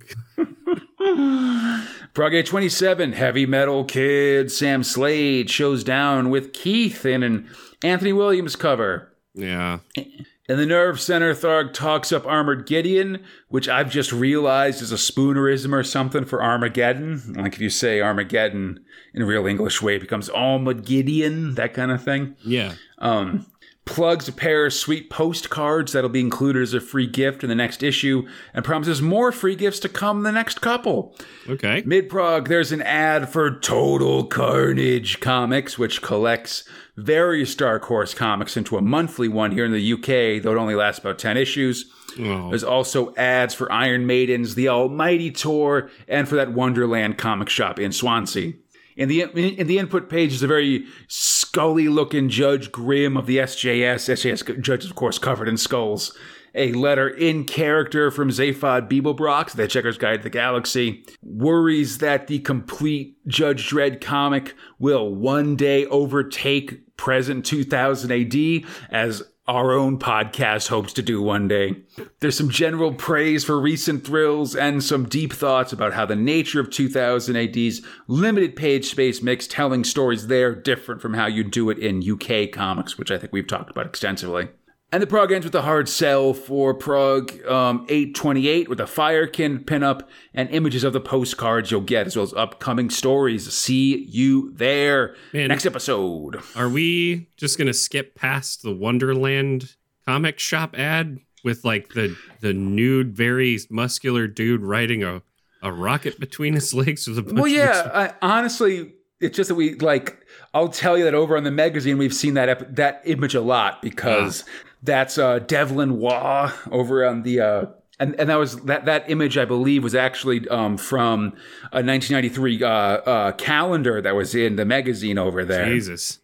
Prog 827, Heavy Metal Kid, Sam Slade shows down with Keith in an Anthony Williams cover. Yeah. In the Nerve Center, Tharg talks up Armored Gideon, which I've just realized is a spoonerism or something for Armageddon. Like if you say Armageddon in a real English way, it becomes Armageddon, that kind of thing. Yeah. Um, plugs a pair of sweet postcards that'll be included as a free gift in the next issue, and promises more free gifts to come the next couple. Okay. Mid prog, there's an ad for Total Carnage Comics, which collects various Dark Horse comics into a monthly one here in the UK, though it only lasts about 10 issues. Oh. There's also ads for Iron Maiden's The Almighty Tour and for that Wonderland comic shop in Swansea. In the in the input page is a very scully looking Judge Grimm of the SJS. SJS Judge, of course, covered in skulls. A letter in character from Zaphod Beeblebrox, the Checker's Guide to the Galaxy, worries that the complete Judge Dredd comic will one day overtake present 2000 AD as our own podcast hopes to do one day. There's some general praise for recent thrills and some deep thoughts about how the nature of 2000 AD's limited page space makes telling stories there different from how you do it in UK comics, which I think we've talked about extensively. And the prog ends with a hard sell for prog um, 828 with a Firekind pinup and images of the postcards you'll get, as well as upcoming stories. See you there. Man. Next episode. Are we just gonna skip past the Wonderland comic shop ad with like the the nude, very muscular dude riding a, a rocket between his legs with a bunch Well, yeah. I, honestly, it's just that we like. I'll tell you that over on the magazine, we've seen that ep- that image a lot because that's uh, Devlin Waugh over on the. Uh, and, and that was that that image I believe was actually um, from a 1993 uh, uh, calendar that was in the magazine over there. Jesus.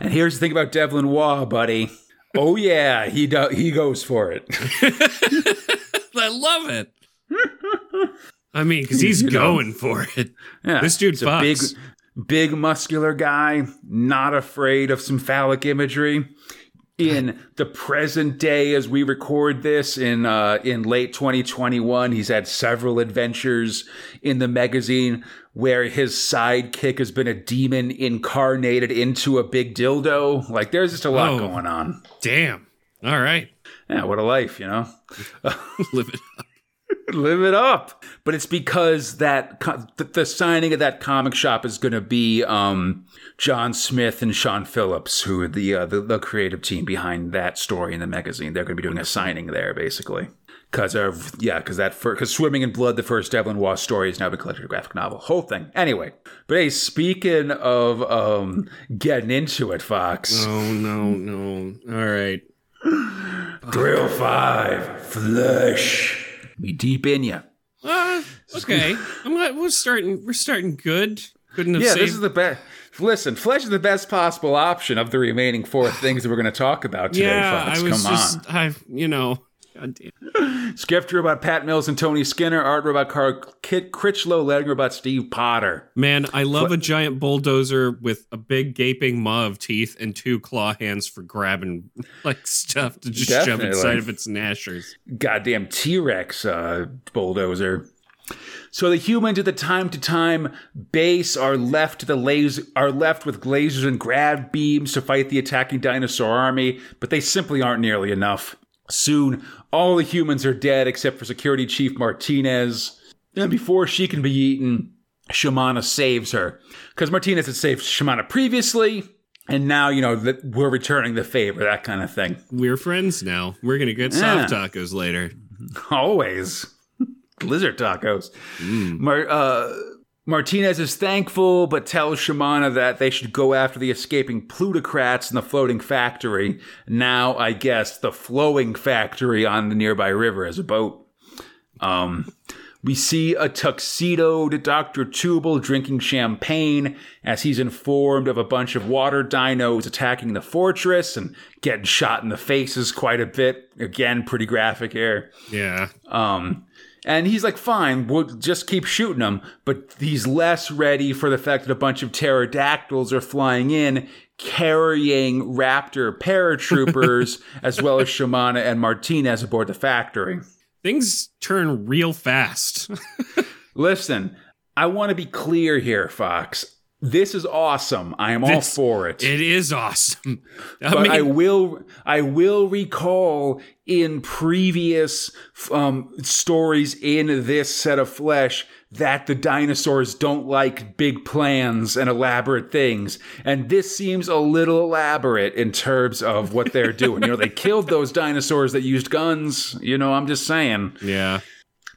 And here's the thing about Devlin Waugh, buddy. Oh yeah, he do- he goes for it. I love it. I mean, because he's You know. going for it. Yeah, This dude he's a big, big muscular guy, not afraid of some phallic imagery. In the present day, as we record this in uh, in late 2021, he's had several adventures in the magazine where his sidekick has been a demon incarnated into a big dildo. Like, there's just a lot Oh. going on. Damn. All right. Yeah, what a life, you know. Live it up. Live it up. But it's because that the, signing of that comic shop is going to be um, John Smith and Sean Phillips, who are the, uh, the the creative team behind that story in the magazine. They're going to be doing a signing there, basically. Because of yeah, because that because swimming in blood, the first Devlin Waugh story, has now been collected in a graphic novel. Whole thing. Anyway, but hey, speaking of um, getting into it, Fox, Oh no, no. All right. Thrill Five, Flesh, we deep in you. Uh, okay. I'm glad we're starting. We're starting good. Couldn't have Yeah, saved. this is the best. Listen, Flesh is the best possible option of the remaining four things that we're going to talk about today, yeah, Fox. I was Come just. I. You know. God damn. on. Skip drew about Pat Mills and Tony Skinner. Art about Carl Kit Critchlow. Letter about Steve Potter. Man, I love a giant bulldozer with a big gaping maw of teeth and two claw hands for grabbing like stuff to just shove Definitely. inside of its gnashers. Goddamn T Rex uh, bulldozer. So the humans at the time to time base are left to the laser are left with lasers and grab beams to fight the attacking dinosaur army, but they simply aren't nearly enough. Soon, all the humans are dead except for Security Chief Martinez. And before she can be eaten, Shamana saves her because Martinez had saved Shamana previously, and now you know that we're returning the favor, that kind of thing. We're friends now. We're gonna get Yeah. soft tacos later. Always. Lizard tacos. Mar- uh, Martinez is thankful, but tells Shamana that they should go after the escaping plutocrats in the floating factory. Now, I guess, the flowing factory on the nearby river as a boat. Um, we see a tuxedoed Dr. Tubal drinking champagne as he's informed of a bunch of water dinos attacking the fortress and getting shot in the faces quite a bit. Again, pretty graphic here. Yeah. Um, and he's like, fine, we'll just keep shooting them. But he's less ready for the fact that a bunch of pterodactyls are flying in, carrying raptor paratroopers, as well as Shamana and Martinez aboard the factory. Things turn real fast. Listen, I want to be clear here, Fox. This is awesome. I am all for it. it is awesome. I but mean, I will I will recall in previous um, stories in this set of flesh that the dinosaurs don't like big plans and elaborate things, and this seems a little elaborate in terms of what they're doing. you know, they killed those dinosaurs that used guns. You know, I'm just saying yeah.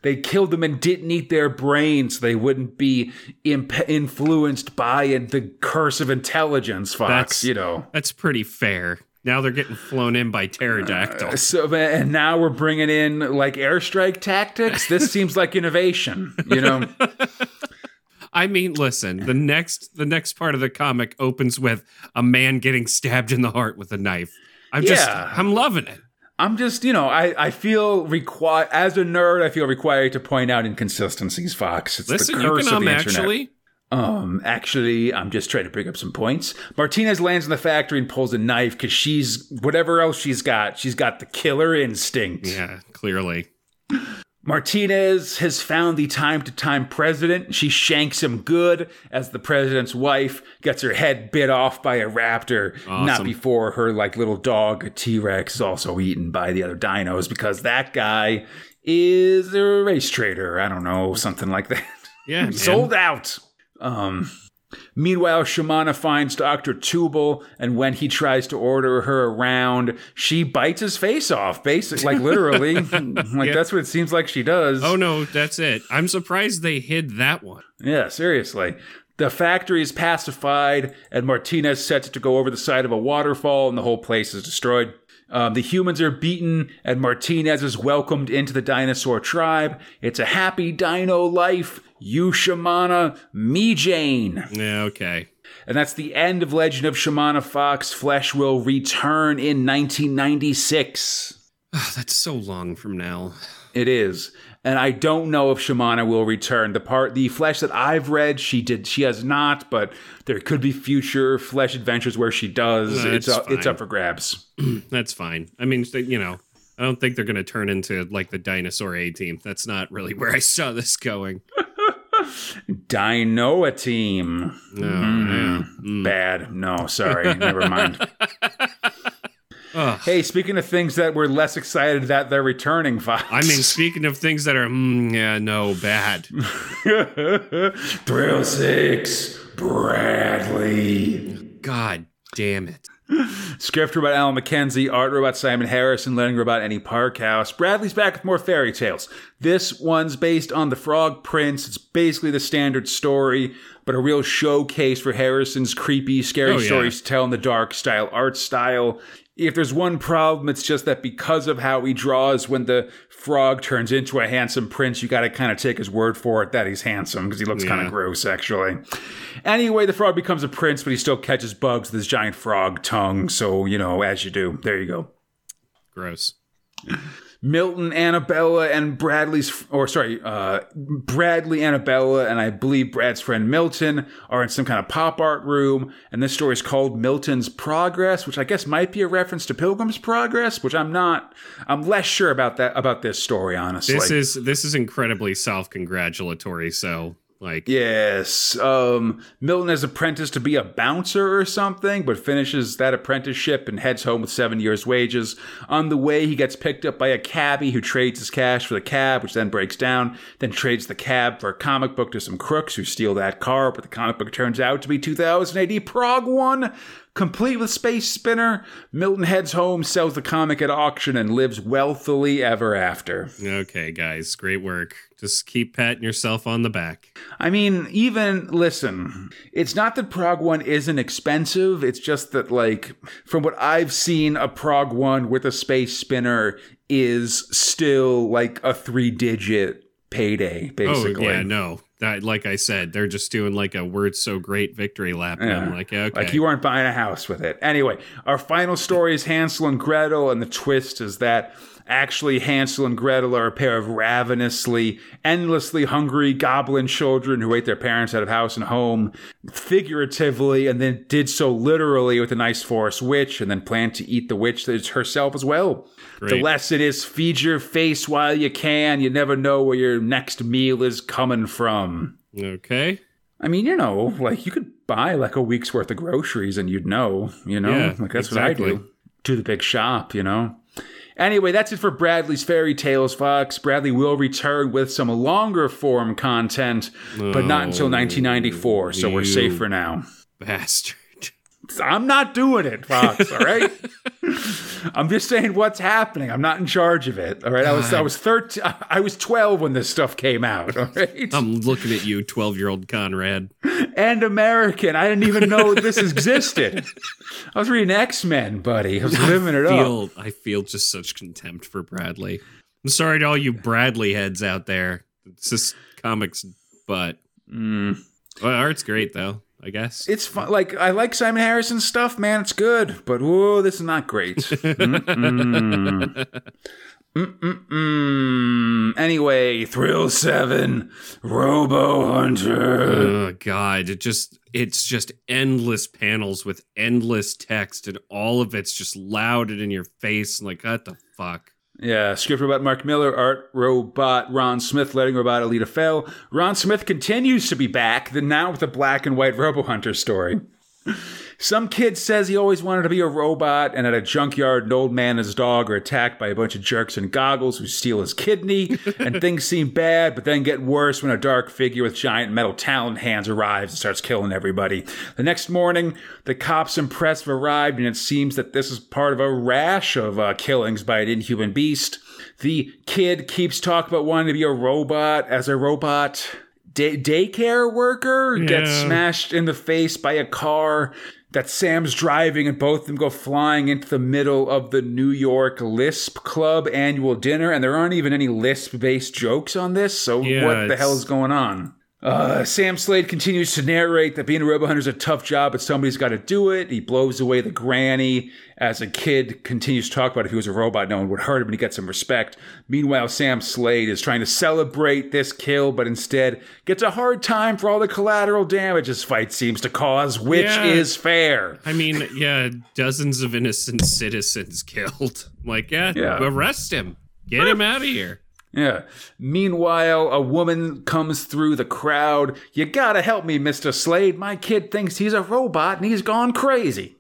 They killed them and didn't eat their brains so they wouldn't be imp- influenced by the curse of intelligence, Fox. That's- you know. That's pretty fair. Now they're getting flown in by pterodactyls. Uh, so and now we're bringing in like airstrike tactics. This seems like innovation, you know. I mean, listen, the next the next part of the comic opens with a man getting stabbed in the heart with a knife. I'm just I'm loving it. I'm just, you know, I I feel required as a nerd. I feel required to point out inconsistencies. Fox, it's Listen, the you curse can of um the internet. actually Um, actually, I'm just trying to bring up some points. Martinez lands in the factory and pulls a knife because she's whatever else she's got. She's got the killer instinct. Yeah, clearly. Martinez has found the time to time president. She shanks him good as the president's wife gets her head bit off by a raptor. Not before her like little dog T Rex is also eaten by the other dinos because that guy is a race trader. I don't know, something like that. Yeah. Sold out. Um, meanwhile, Shamana finds Dr. Tubal, and when he tries to order her around, she bites his face off, basically, like literally. like that's what it seems like she does. Oh no, that's it. I'm surprised they hid that one. Yeah, seriously. The factory is pacified, and Martinez sets it to go over the side of a waterfall, and the whole place is destroyed. Um, the humans are beaten, and Martinez is welcomed into the dinosaur tribe. It's a happy dino life. You Shamana, me Jane. Yeah, okay. And that's the end of Legend of Shamana Fox. Flesh will return in 1996. Ah, that's so long from now. It is. And I don't know if Shamana will return. The part the flesh that I've read, she did she has not, but there could be future flesh adventures where she does. No, it's it's up, it's up for grabs. That's fine. I mean, you know, I don't think they're going to turn into like the dinosaur A team. That's not really where I saw this going. Dinoa team. No, yeah. Mm. Bad. No, sorry. Never mind. Ugh. Hey, speaking of things that we're less excited that they're returning, Fox. I mean, speaking of things that are, mm, yeah, no, bad. Thrill Six, Bradley. God damn it. Script about Alan McKenzie, art about Simon Harrison, letting about Annie Parkhouse. Bradley's back with more fairy tales. This one's based on The Frog Prince. It's basically the standard story, but a real showcase for Harrison's creepy, scary Oh, yeah. stories to tell in the dark style art style. If there's one problem, it's just that because of how he draws when the frog turns into a handsome prince, you gotta kind of take his word for it that he's handsome because he looks kind of gross, actually. Anyway, the frog becomes a prince, but he still catches bugs with his giant frog tongue. So, you know, as you do. There you go. Gross. Milton, Annabella, and Bradley's, or sorry, uh, Bradley, Annabella, and I believe Brad's friend Milton are in some kind of pop art room. And this story is called Milton's Progress, which I guess might be a reference to Pilgrim's Progress, which I'm not, I'm less sure about that, about this story, honestly. This is this is incredibly self-congratulatory. So, like, Yes. Um, Milton is apprenticed to be a bouncer or something, but finishes that apprenticeship and heads home with seven years' wages. On the way, he gets picked up by a cabbie who trades his cash for the cab, which then breaks down, then trades the cab for a comic book to some crooks who steal that car, but the comic book turns out to be 2000 AD Prog 1. Complete with Space Spinner, Milton heads home, sells the comic at auction, and lives wealthily ever after. okay, guys, great work. Just keep patting yourself on the back. I mean, even listen, it's not that Prog One isn't expensive. It's just that, like, from what I've seen, a Prog One with a space spinner is still like a three digit payday, basically. Oh yeah, no. That like I said, they're just doing like a word so great victory lap. And I'm like, okay. Like you aren't buying a house with it. Anyway, our final story is Hansel and Gretel, and the twist is that actually Hansel and Gretel are a pair of ravenously, endlessly hungry goblin children who ate their parents out of house and home, figuratively, and then did so literally with a nice forest witch, and then planned to eat the witch that is herself as well. The Great. lesson is feed your face while you can. You never know where your next meal is coming from. okay. I mean, you know, like you could buy like a week's worth of groceries and you'd know, you know, Yeah, like that's exactly. what I do to the big shop, you know. Anyway, that's it for Bradley's Fairy Tales, Fox. Bradley will return with some longer form content, but not until Oh, 1994, so we're safe for now. Bastard. I'm not doing it, Fox. All right. I'm just saying what's happening. I'm not in charge of it. All right. I was I was 13. I was 12 when this stuff came out. All right. I'm looking at you, 12 year old Conrad. and American. I didn't even know this existed. I was reading X Men, buddy. I was living it up. feel, I feel just such contempt for Bradley. I'm sorry to all you Bradley heads out there. It's just comics, but Mm. well, art's great though. I guess. It's fun. Like I like Simon Harrison's stuff, man. It's good, but whoa, this is not great. Mm-mm. Anyway, Thrill 7, Robo Hunter. Oh god, it just it's just endless panels with endless text and all of it's just loud and in your face and like what the fuck. Yeah, script robot Mark Millar, art robot Ron Smith, letting robot Ellie de Ville. Ron Smith continues to be back, then now with a black and white Robo Hunter story. Some kid says he always wanted to be a robot, and at a junkyard, an old man and his dog are attacked by a bunch of jerks in goggles who steal his kidney, and things seem bad, but then get worse when a dark figure with giant metal talon hands arrives and starts killing everybody. The next morning, the cops and press have arrived, and it seems that this is part of a rash of uh, killings by an inhuman beast. The kid keeps talking about wanting to be a robot as a robot day- daycare worker gets Yeah. smashed in the face by a car that Sam's driving, and both of them go flying into the middle of the New York Lisp Club annual dinner. And there aren't even any Lisp based jokes on this, so Yeah, what the hell is going on? Uh, Sam Slade continues to narrate that being a robo hunter is a tough job, but somebody's got to do it. He blows away the granny as a kid continues to talk about if he was a robot, no one would hurt him and he gets some respect. Meanwhile, Sam Slade is trying to celebrate this kill, but instead gets a hard time for all the collateral damage his fight seems to cause, which Yeah. is fair. I mean, yeah, dozens of innocent citizens killed. Like, yeah, Yeah. arrest him. Get him out of here. Yeah. Meanwhile, a woman comes through the crowd. You gotta help me, Mr. Slade. My kid thinks he's a robot and he's gone crazy.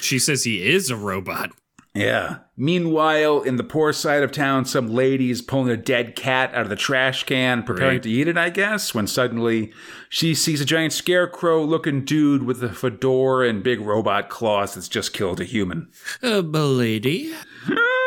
She says he is a robot. Yeah. Meanwhile, in the poor side of town, some ladies pulling a dead cat out of the trash can, preparing Great. to eat it, I guess, when suddenly she sees a giant scarecrow looking dude with a fedora and big robot claws that's just killed a human. Uh, lady.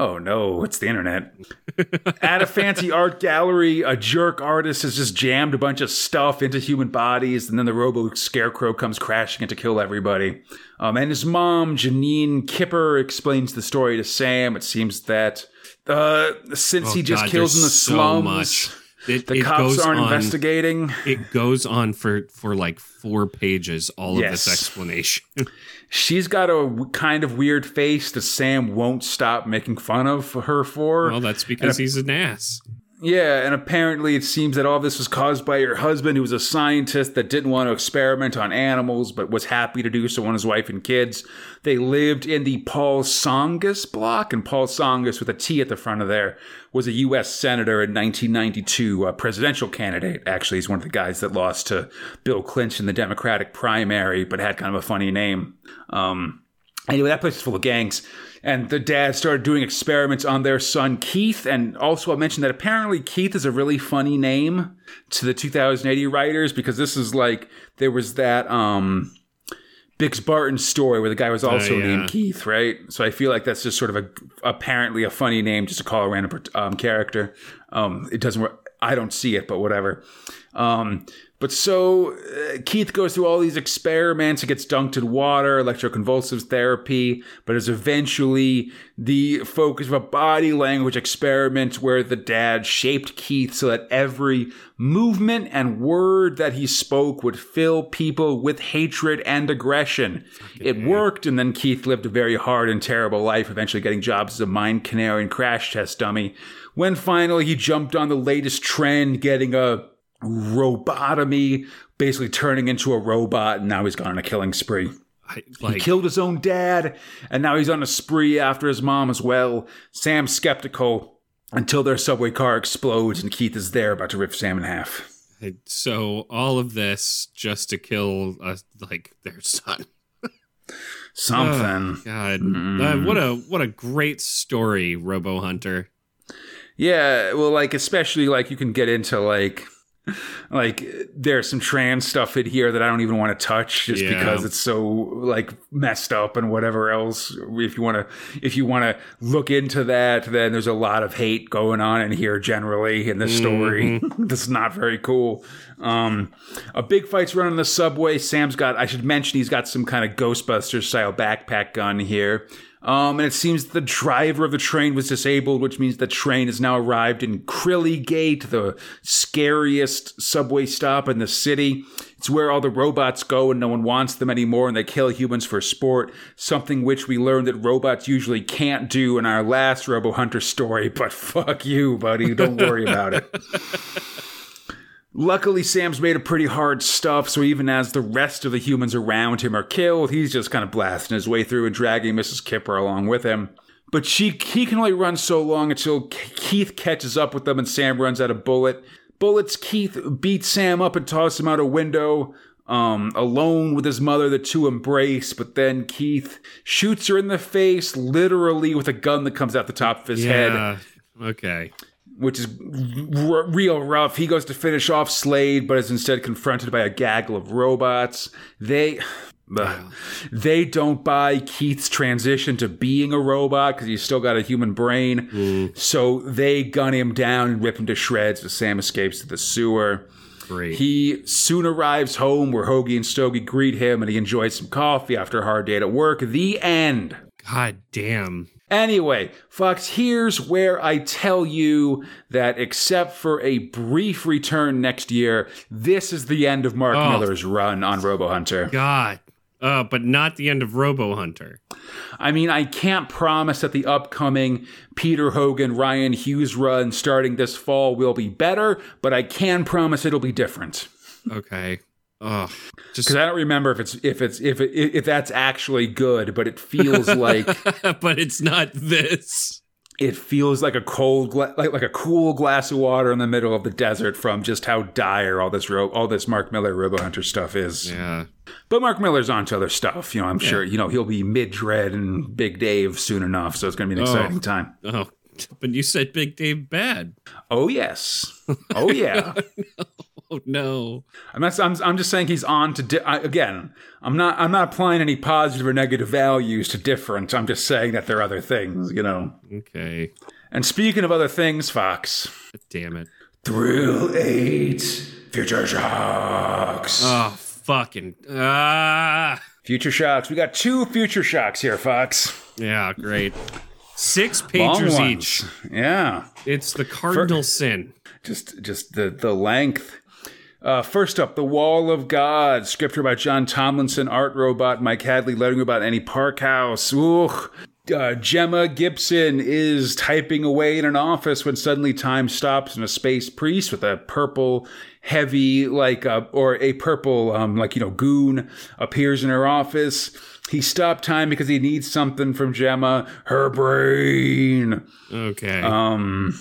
Oh no, it's the internet. At a fancy art gallery, a jerk artist has just jammed a bunch of stuff into human bodies, and then the robo scarecrow comes crashing in to kill everybody. Um, and his mom, Janine Kipper, explains the story to Sam. It seems that uh, since he just Oh, God, kills in the so slums, much. It, the it cops goes aren't on, investigating. It goes on for for like four pages. All of this explanation. She's got a w- kind of weird face that Sam won't stop making fun of her for. well, that's because he's an ass. Yeah, and apparently it seems that all this was caused by her husband, who was a scientist that didn't want to experiment on animals, but was happy to do so on his wife and kids. They lived in the Paul Songus block, and Paul Songus, with a T at the front of there, was a U.S. senator in 1992, a presidential candidate. Actually, he's one of the guys that lost to Bill Clinton in the Democratic primary, but had kind of a funny name. Um, Anyway, that place is full of gangs. And the dad started doing experiments on their son Keith. And also, I mentioned that apparently Keith is a really funny name to the 2080 writers because this is like there was that um Bix Barton story where the guy was also yeah. named Keith, right? So I feel like that's just sort of a apparently a funny name just to call a random um, character. Um, it doesn't work. I don't see it, but whatever. Um, but so uh, Keith goes through all these experiments. He gets dunked in water, electroconvulsive therapy, but is eventually the focus of a body language experiment where the dad shaped Keith so that every movement and word that he spoke would fill people with hatred and aggression. It worked, and then Keith lived a very hard and terrible life, eventually getting jobs as a mine canary and crash test dummy. When finally he jumped on the latest trend, getting a robotomy, basically turning into a robot, and now he's gone on a killing spree. I, He killed his own dad, and now he's on a spree after his mom as well. Sam's skeptical until their subway car explodes, and Keith is there about to rip Sam in half. so all of this just to kill uh, like their son. Something. God, uh, what a what a great story, Robo Hunter. Yeah, well, like especially like you can get into like like there's some trans stuff in here that I don't even want to touch just Yeah. because it's so like messed up and whatever else. If you want to if you want to look into that, then there's a lot of hate going on in here generally in this story. That's not very cool. Um, a big fight's running the subway. Sam's got I should mention he's got some kind of Ghostbusters style backpack gun here. Um, and it seems the driver of the train was disabled, which means the train has now arrived in Crilly Gate, the scariest subway stop in the city. It's where all the robots go and no one wants them anymore and they kill humans for sport, something which we learned that robots usually can't do in our last Robo Hunter story, but fuck you, buddy. Don't worry about it. Luckily, Sam's made of pretty hard stuff, so even as the rest of the humans around him are killed, he's just kind of blasting his way through and dragging Mrs. Kipper along with him. But she, he can only run so long until Keith catches up with them and Sam runs out of bullet. Bullets, Keith beats Sam up and tosses him out a window. Um, alone with his mother, the two embrace, but then Keith shoots her in the face, literally with a gun that comes out the top of his head Yeah. Okay. Which is r- real rough. He goes to finish off Slade, but is instead confronted by a gaggle of robots. They. Ugh. They don't buy Keith's transition to being a robot because he's still got a human brain. Mm. So they gun him down and rip him to shreds as Sam escapes to the sewer. Great. He soon arrives home where Hoagie and Stogie greet him and he enjoys some coffee after a hard day at work. The end. God damn. Anyway, Fox, here's where I tell you that except for a brief return next year, this is the end of Mark Oh. Millar's run on Robo Hunter. God. Uh, but not the end of Robo Hunter. I mean, I can't promise that the upcoming Peter Hogan, Rian Hughes run starting this fall will be better, but I can promise it'll be different. Okay. Oh, just Because I don't remember if it's if it's if it, if that's actually good, but it feels like but it's not this. it feels like a cold gla- like like a cool glass of water in the middle of the desert from just how dire all this ro- all this Mark Millar Robo Hunter stuff is. Yeah. But Mark Millar's on to other stuff. You know, I'm sure you know he'll be mid Dredd and Big Dave soon enough, so it's going to be an Oh. exciting time. Oh, but you said Big Dave bad. Oh yes, oh yeah. Oh no. I'm not. I'm, I'm just saying he's on to. Di- I, again, I'm not. I'm not applying any positive or negative values to different. I'm just saying that there are other things. You know. Okay. And speaking of other things, Fox. Damn it. Thrill Eight, Future Shocks. Oh fucking ah. Future Shocks. We got two Future Shocks here, Fox. Yeah, great. Six pages each. Yeah. It's the cardinal sin. Just, just the the length. Uh, first up, The Wall of God, scripture by John Tomlinson, art robot Mike Hadley, lettering about Annie Parkhouse. Ooh. Uh, Gemma Gibson is typing away in an office when suddenly time stops and a space priest with a purple, heavy, like, uh, or a purple, um, like, you know, goon appears in her office. He stopped time because he needs something from Gemma, her brain. Okay. Um,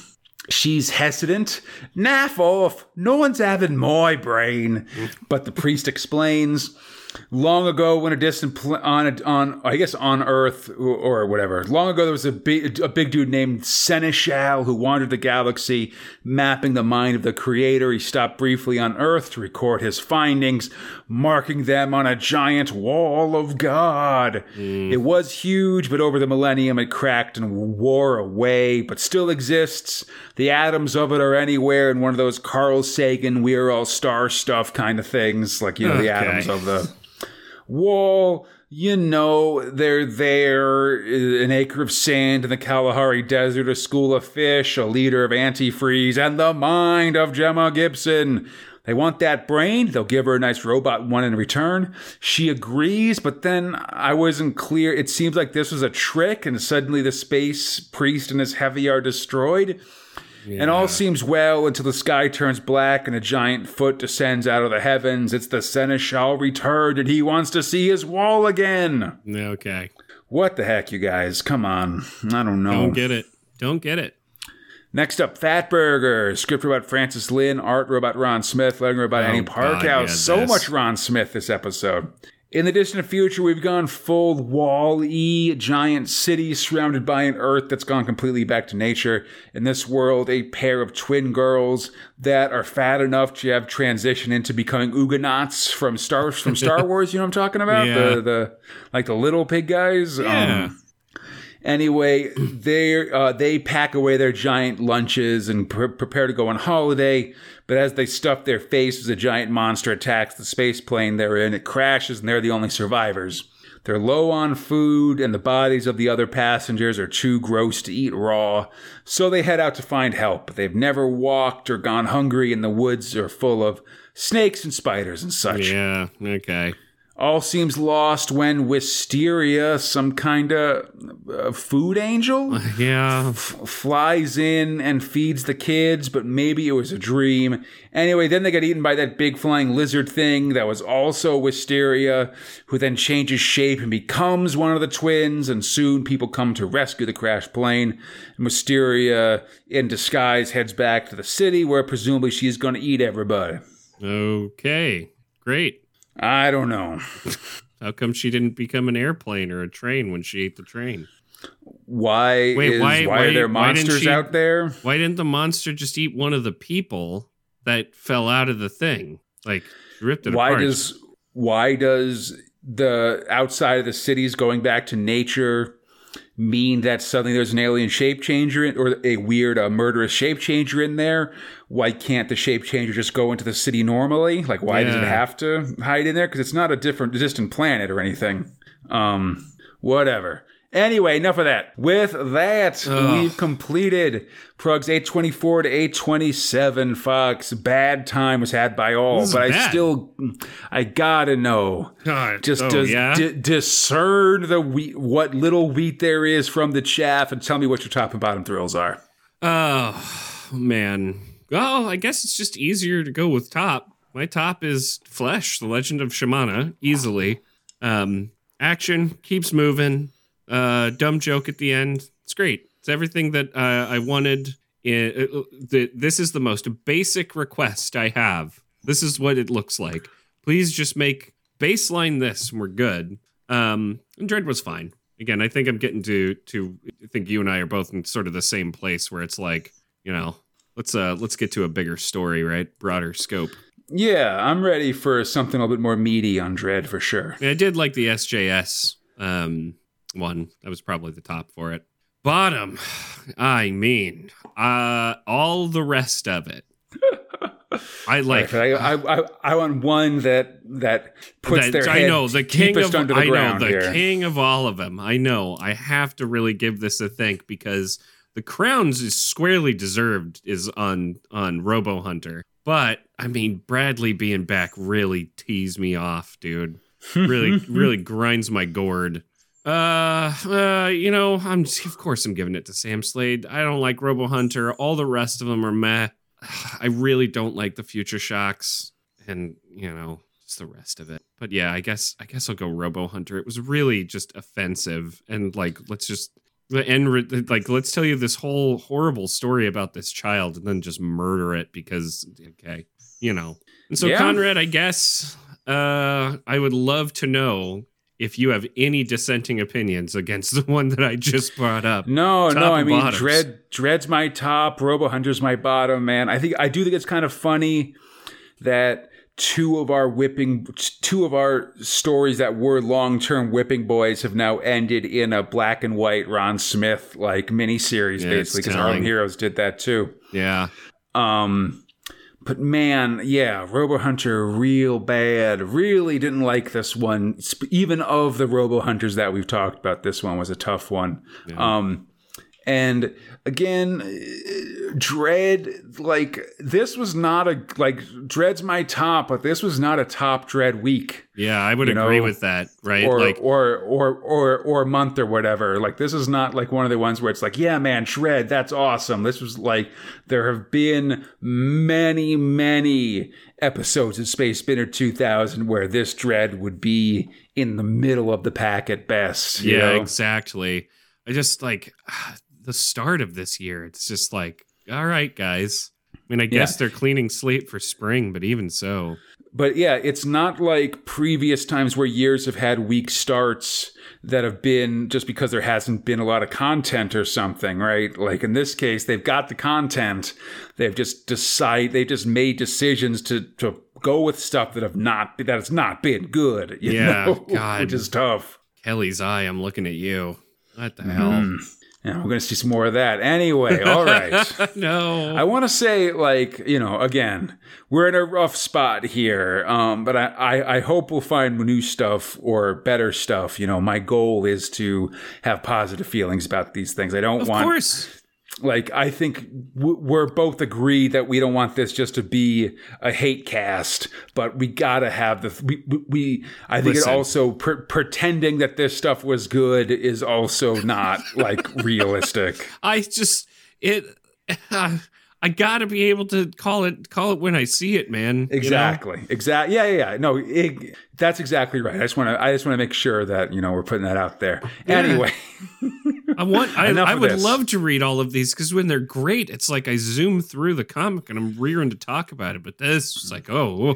she's hesitant. Naff off. No one's having my brain. But the priest explains. Long ago, when a distant pl- on a, on I guess on Earth or, or whatever. Long ago, there was a big a big dude named Seneschal who wandered the galaxy, mapping the mind of the Creator. He stopped briefly on Earth to record his findings, marking them on a giant wall of God. Mm. It was huge, but over the millennium, it cracked and wore away, but still exists. The atoms of it are anywhere in one of those Carl Sagan, we're all star stuff kind of things, like you know the atoms of the wall. You know, they're there, an acre of sand in the Kalahari Desert, a school of fish, a liter of antifreeze, and the mind of Gemma Gibson. They want that brain. They'll give her a nice robot one in return. She agrees, but then I wasn't clear. It seems like this was a trick, and suddenly the space priest and his heavy are destroyed. And all seems well until the sky turns black and a giant foot descends out of the heavens. It's the seneschal returned and he wants to see his wall again. okay. What the heck, you guys? Come on. I don't know. Don't get it. Don't get it. Next up, Fatburger. Script about Francis Lynn, art robot Ron Smith, lettering about oh, Annie Oh, God, Parkhouse. yeah, so this. much Ron Smith this episode. In the distant future, we've gone full wall E, giant city surrounded by an Earth that's gone completely back to nature. In this world, a pair of twin girls that are fat enough to have transitioned into becoming Ugnaughts from Star from Star Wars. You know what I'm talking about? Yeah. The the like the little pig guys. Yeah. Anyway, they uh, they pack away their giant lunches and pre- prepare to go on holiday. But as they stuff their faces, a giant monster attacks the space plane they're in. It crashes, and they're the only survivors. They're low on food, and the bodies of the other passengers are too gross to eat raw, so they head out to find help. They've never walked or gone hungry, and the woods are full of snakes and spiders and such. Yeah. Okay. All seems lost when Wisteria, some kind of uh, food angel, Yeah. f- flies in and feeds the kids, but maybe it was a dream. Anyway, then they get eaten by that big flying lizard thing that was also Wisteria, who then changes shape and becomes one of the twins, and soon people come to rescue the crashed plane. Wisteria, in disguise, heads back to the city where presumably she's going to eat everybody. Okay. Great. I don't know. How come she didn't become an airplane or a train when she ate the train? Why Wait, is why- why, why- are there monsters she- out there? Why didn't the monster just eat one of the people that fell out of the thing? Like ripped it Why apart. does why does the outside of the cities going back to nature mean that suddenly there's an alien shape changer in, or a weird uh, murderous shape changer in there? Why can't the shape changer just go into the city normally? Like why does it have to hide in there? Because it's not a different distant planet or anything. Um, whatever. Anyway, enough of that. With that, Ugh. we've completed Progs 824 to 827. Fox, bad time was had by all, but I still, I gotta know. God, Just oh, does, yeah? di- discern the wheat, what little wheat there is from the chaff, and tell me what your top and bottom thrills are. Oh man. Oh, I guess it's just easier to go with top. My top is Flesh, The Legend of Shamana, easily. Um, action keeps moving. Uh, dumb joke at the end. It's great. It's everything that uh, I wanted. In, uh, the, this is the most basic request I have. This is what it looks like. Please just make baseline this, and we're good. Um, and Dredd was fine. Again, I think I'm getting to to. I think you and I are both in sort of the same place where it's like, you know, let's uh let's get to a bigger story, right? Broader scope. Yeah, I'm ready for something a little bit more meaty on Dredd for sure. I did like the SJS um one. That was probably the top for it. Bottom, I mean, uh, all the rest of it. I like. I, I, I, I want one that that puts that- their I know the king of the I know the here. king of all of them. I know. I have to really give this a think because the crowns is squarely deserved is on on Robo Hunter. But I mean, Bradley being back really teased me off, dude. Really, really grinds my gourd. Uh, uh, you know, I'm of course I'm giving it to Sam Slade. I don't like Robo Hunter. All the rest of them are meh. I really don't like the Future Shocks, and you know, just the rest of it. But yeah, I guess I guess I'll go Robo Hunter. It was really just offensive, and like let's just the end like let's tell you this whole horrible story about this child, and then just murder it because okay, you know. And so Yeah. Conrad, I guess uh, I would love to know if you have any dissenting opinions against the one that I just brought up. No, no. I mean, bottoms. Dredd, Dredd's my top. Robo Hunter's my bottom. Man, I think I do think it's kind of funny that two of our whipping, two of our stories that were long term whipping boys have now ended in a black and white Ron Smith like miniseries, Yeah, basically, because. Harlem Heroes did that too. Yeah. Um, but man, yeah, Robo Hunter, real bad. Really didn't like this one. Even of the Robo Hunters that we've talked about, this one was a tough one. Um, and again, uh, Dredd, like this was not a like Dredd's my top, but this was not a top Dread week Yeah, I would agree know, with that, right? or like or or or or month or whatever. Like this is not like one of the ones where it's like, yeah, man, shred, that's awesome. This was like there have been many, many episodes of Space Spinner 2000 where this Dredd would be in the middle of the pack at best. you Yeah, know? exactly. I just like the start of this year. It's just like, all right, guys. I mean, I guess they're cleaning slate for spring, but even so, But yeah, it's not like previous times where years have had weak starts that have been just because there hasn't been a lot of content or something, right? Like in this case, they've got the content. They've just decide they just made decisions to to go with stuff that have not that has not been good. You Yeah, know? God. which is tough. Kelly's eye. I'm looking at you. What the mm-hmm. hell? Yeah, we're going to see some more of that. Anyway, all right. no. I want to say, like, you know, again, we're in a rough spot here, um, but I, I, I hope we'll find new stuff or better stuff. You know, my goal is to have positive feelings about these things. I don't of want course. Like I think we're both agreed that we don't want this just to be a hate cast, but we gotta have the we we, we I think Listen. it also pre- pretending that this stuff was good is also not like realistic. I just it. I gotta be able to call it call it when I see it, man. you know? Exactly. Exactly. Yeah, yeah, yeah. No, it, that's exactly right. I just want to. I just want to make sure that you know we're putting that out there. Anyway, I want. I, I would this. love to read all of these because when they're great, it's like I zoom through the comic and I'm rearing to talk about it. But this is like, oh,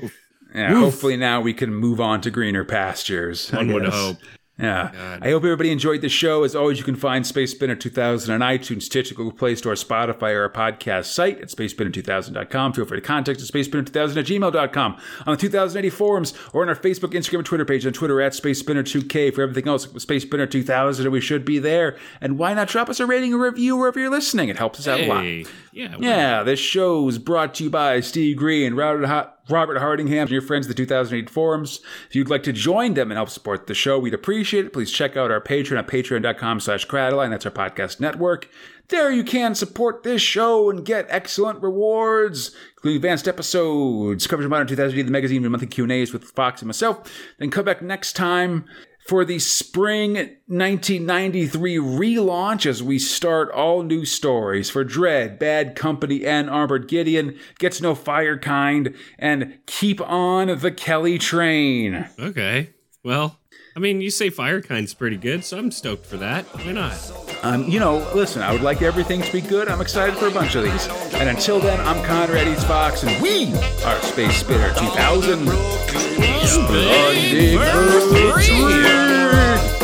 yeah, hopefully now we can move on to greener pastures. I one would hope. Yeah. God. I hope everybody enjoyed the show. As always, you can find Space Spinner 2000 on iTunes, Stitcher, Google Play Store, Spotify, or our podcast site at spacespinner2000.com. Feel free to contact us at spacespinner2000 at gmail.com, on the 2000 AD forums, or on our Facebook, Instagram, and Twitter page. On Twitter at SpaceSpinner2K. For everything else, Space Spinner 2000, and we should be there. And why not drop us a rating or review wherever you're listening? It helps us out a lot. Hey, yeah, Yeah, this show is brought to you by Steve Green, Robert, Ho- Robert Hardingham, and your friends the 2000 AD forums. If you'd like to join them and help support the show, we'd appreciate it. Please check out our Patreon at patreon.com slash Cradaline. That's our podcast network. There you can support this show and get excellent rewards, including advanced episodes, coverage of Modern 2000 AD, the magazine, and monthly Q&As with Fox and myself. Then come back next time for the spring 1993 relaunch as we start all new stories for Dredd, Bad Company, and Armored Gideon, Gets No Firekind, and Keep on the Kelly Train. Okay. Well, I mean, you say Firekind's pretty good, so I'm stoked for that. Why not? Um, you know, listen, I would like everything to be good. I'm excited for a bunch of these. And until then, I'm Conrad Eats Fox, and we are Space Spinner 2000. Splendid victory!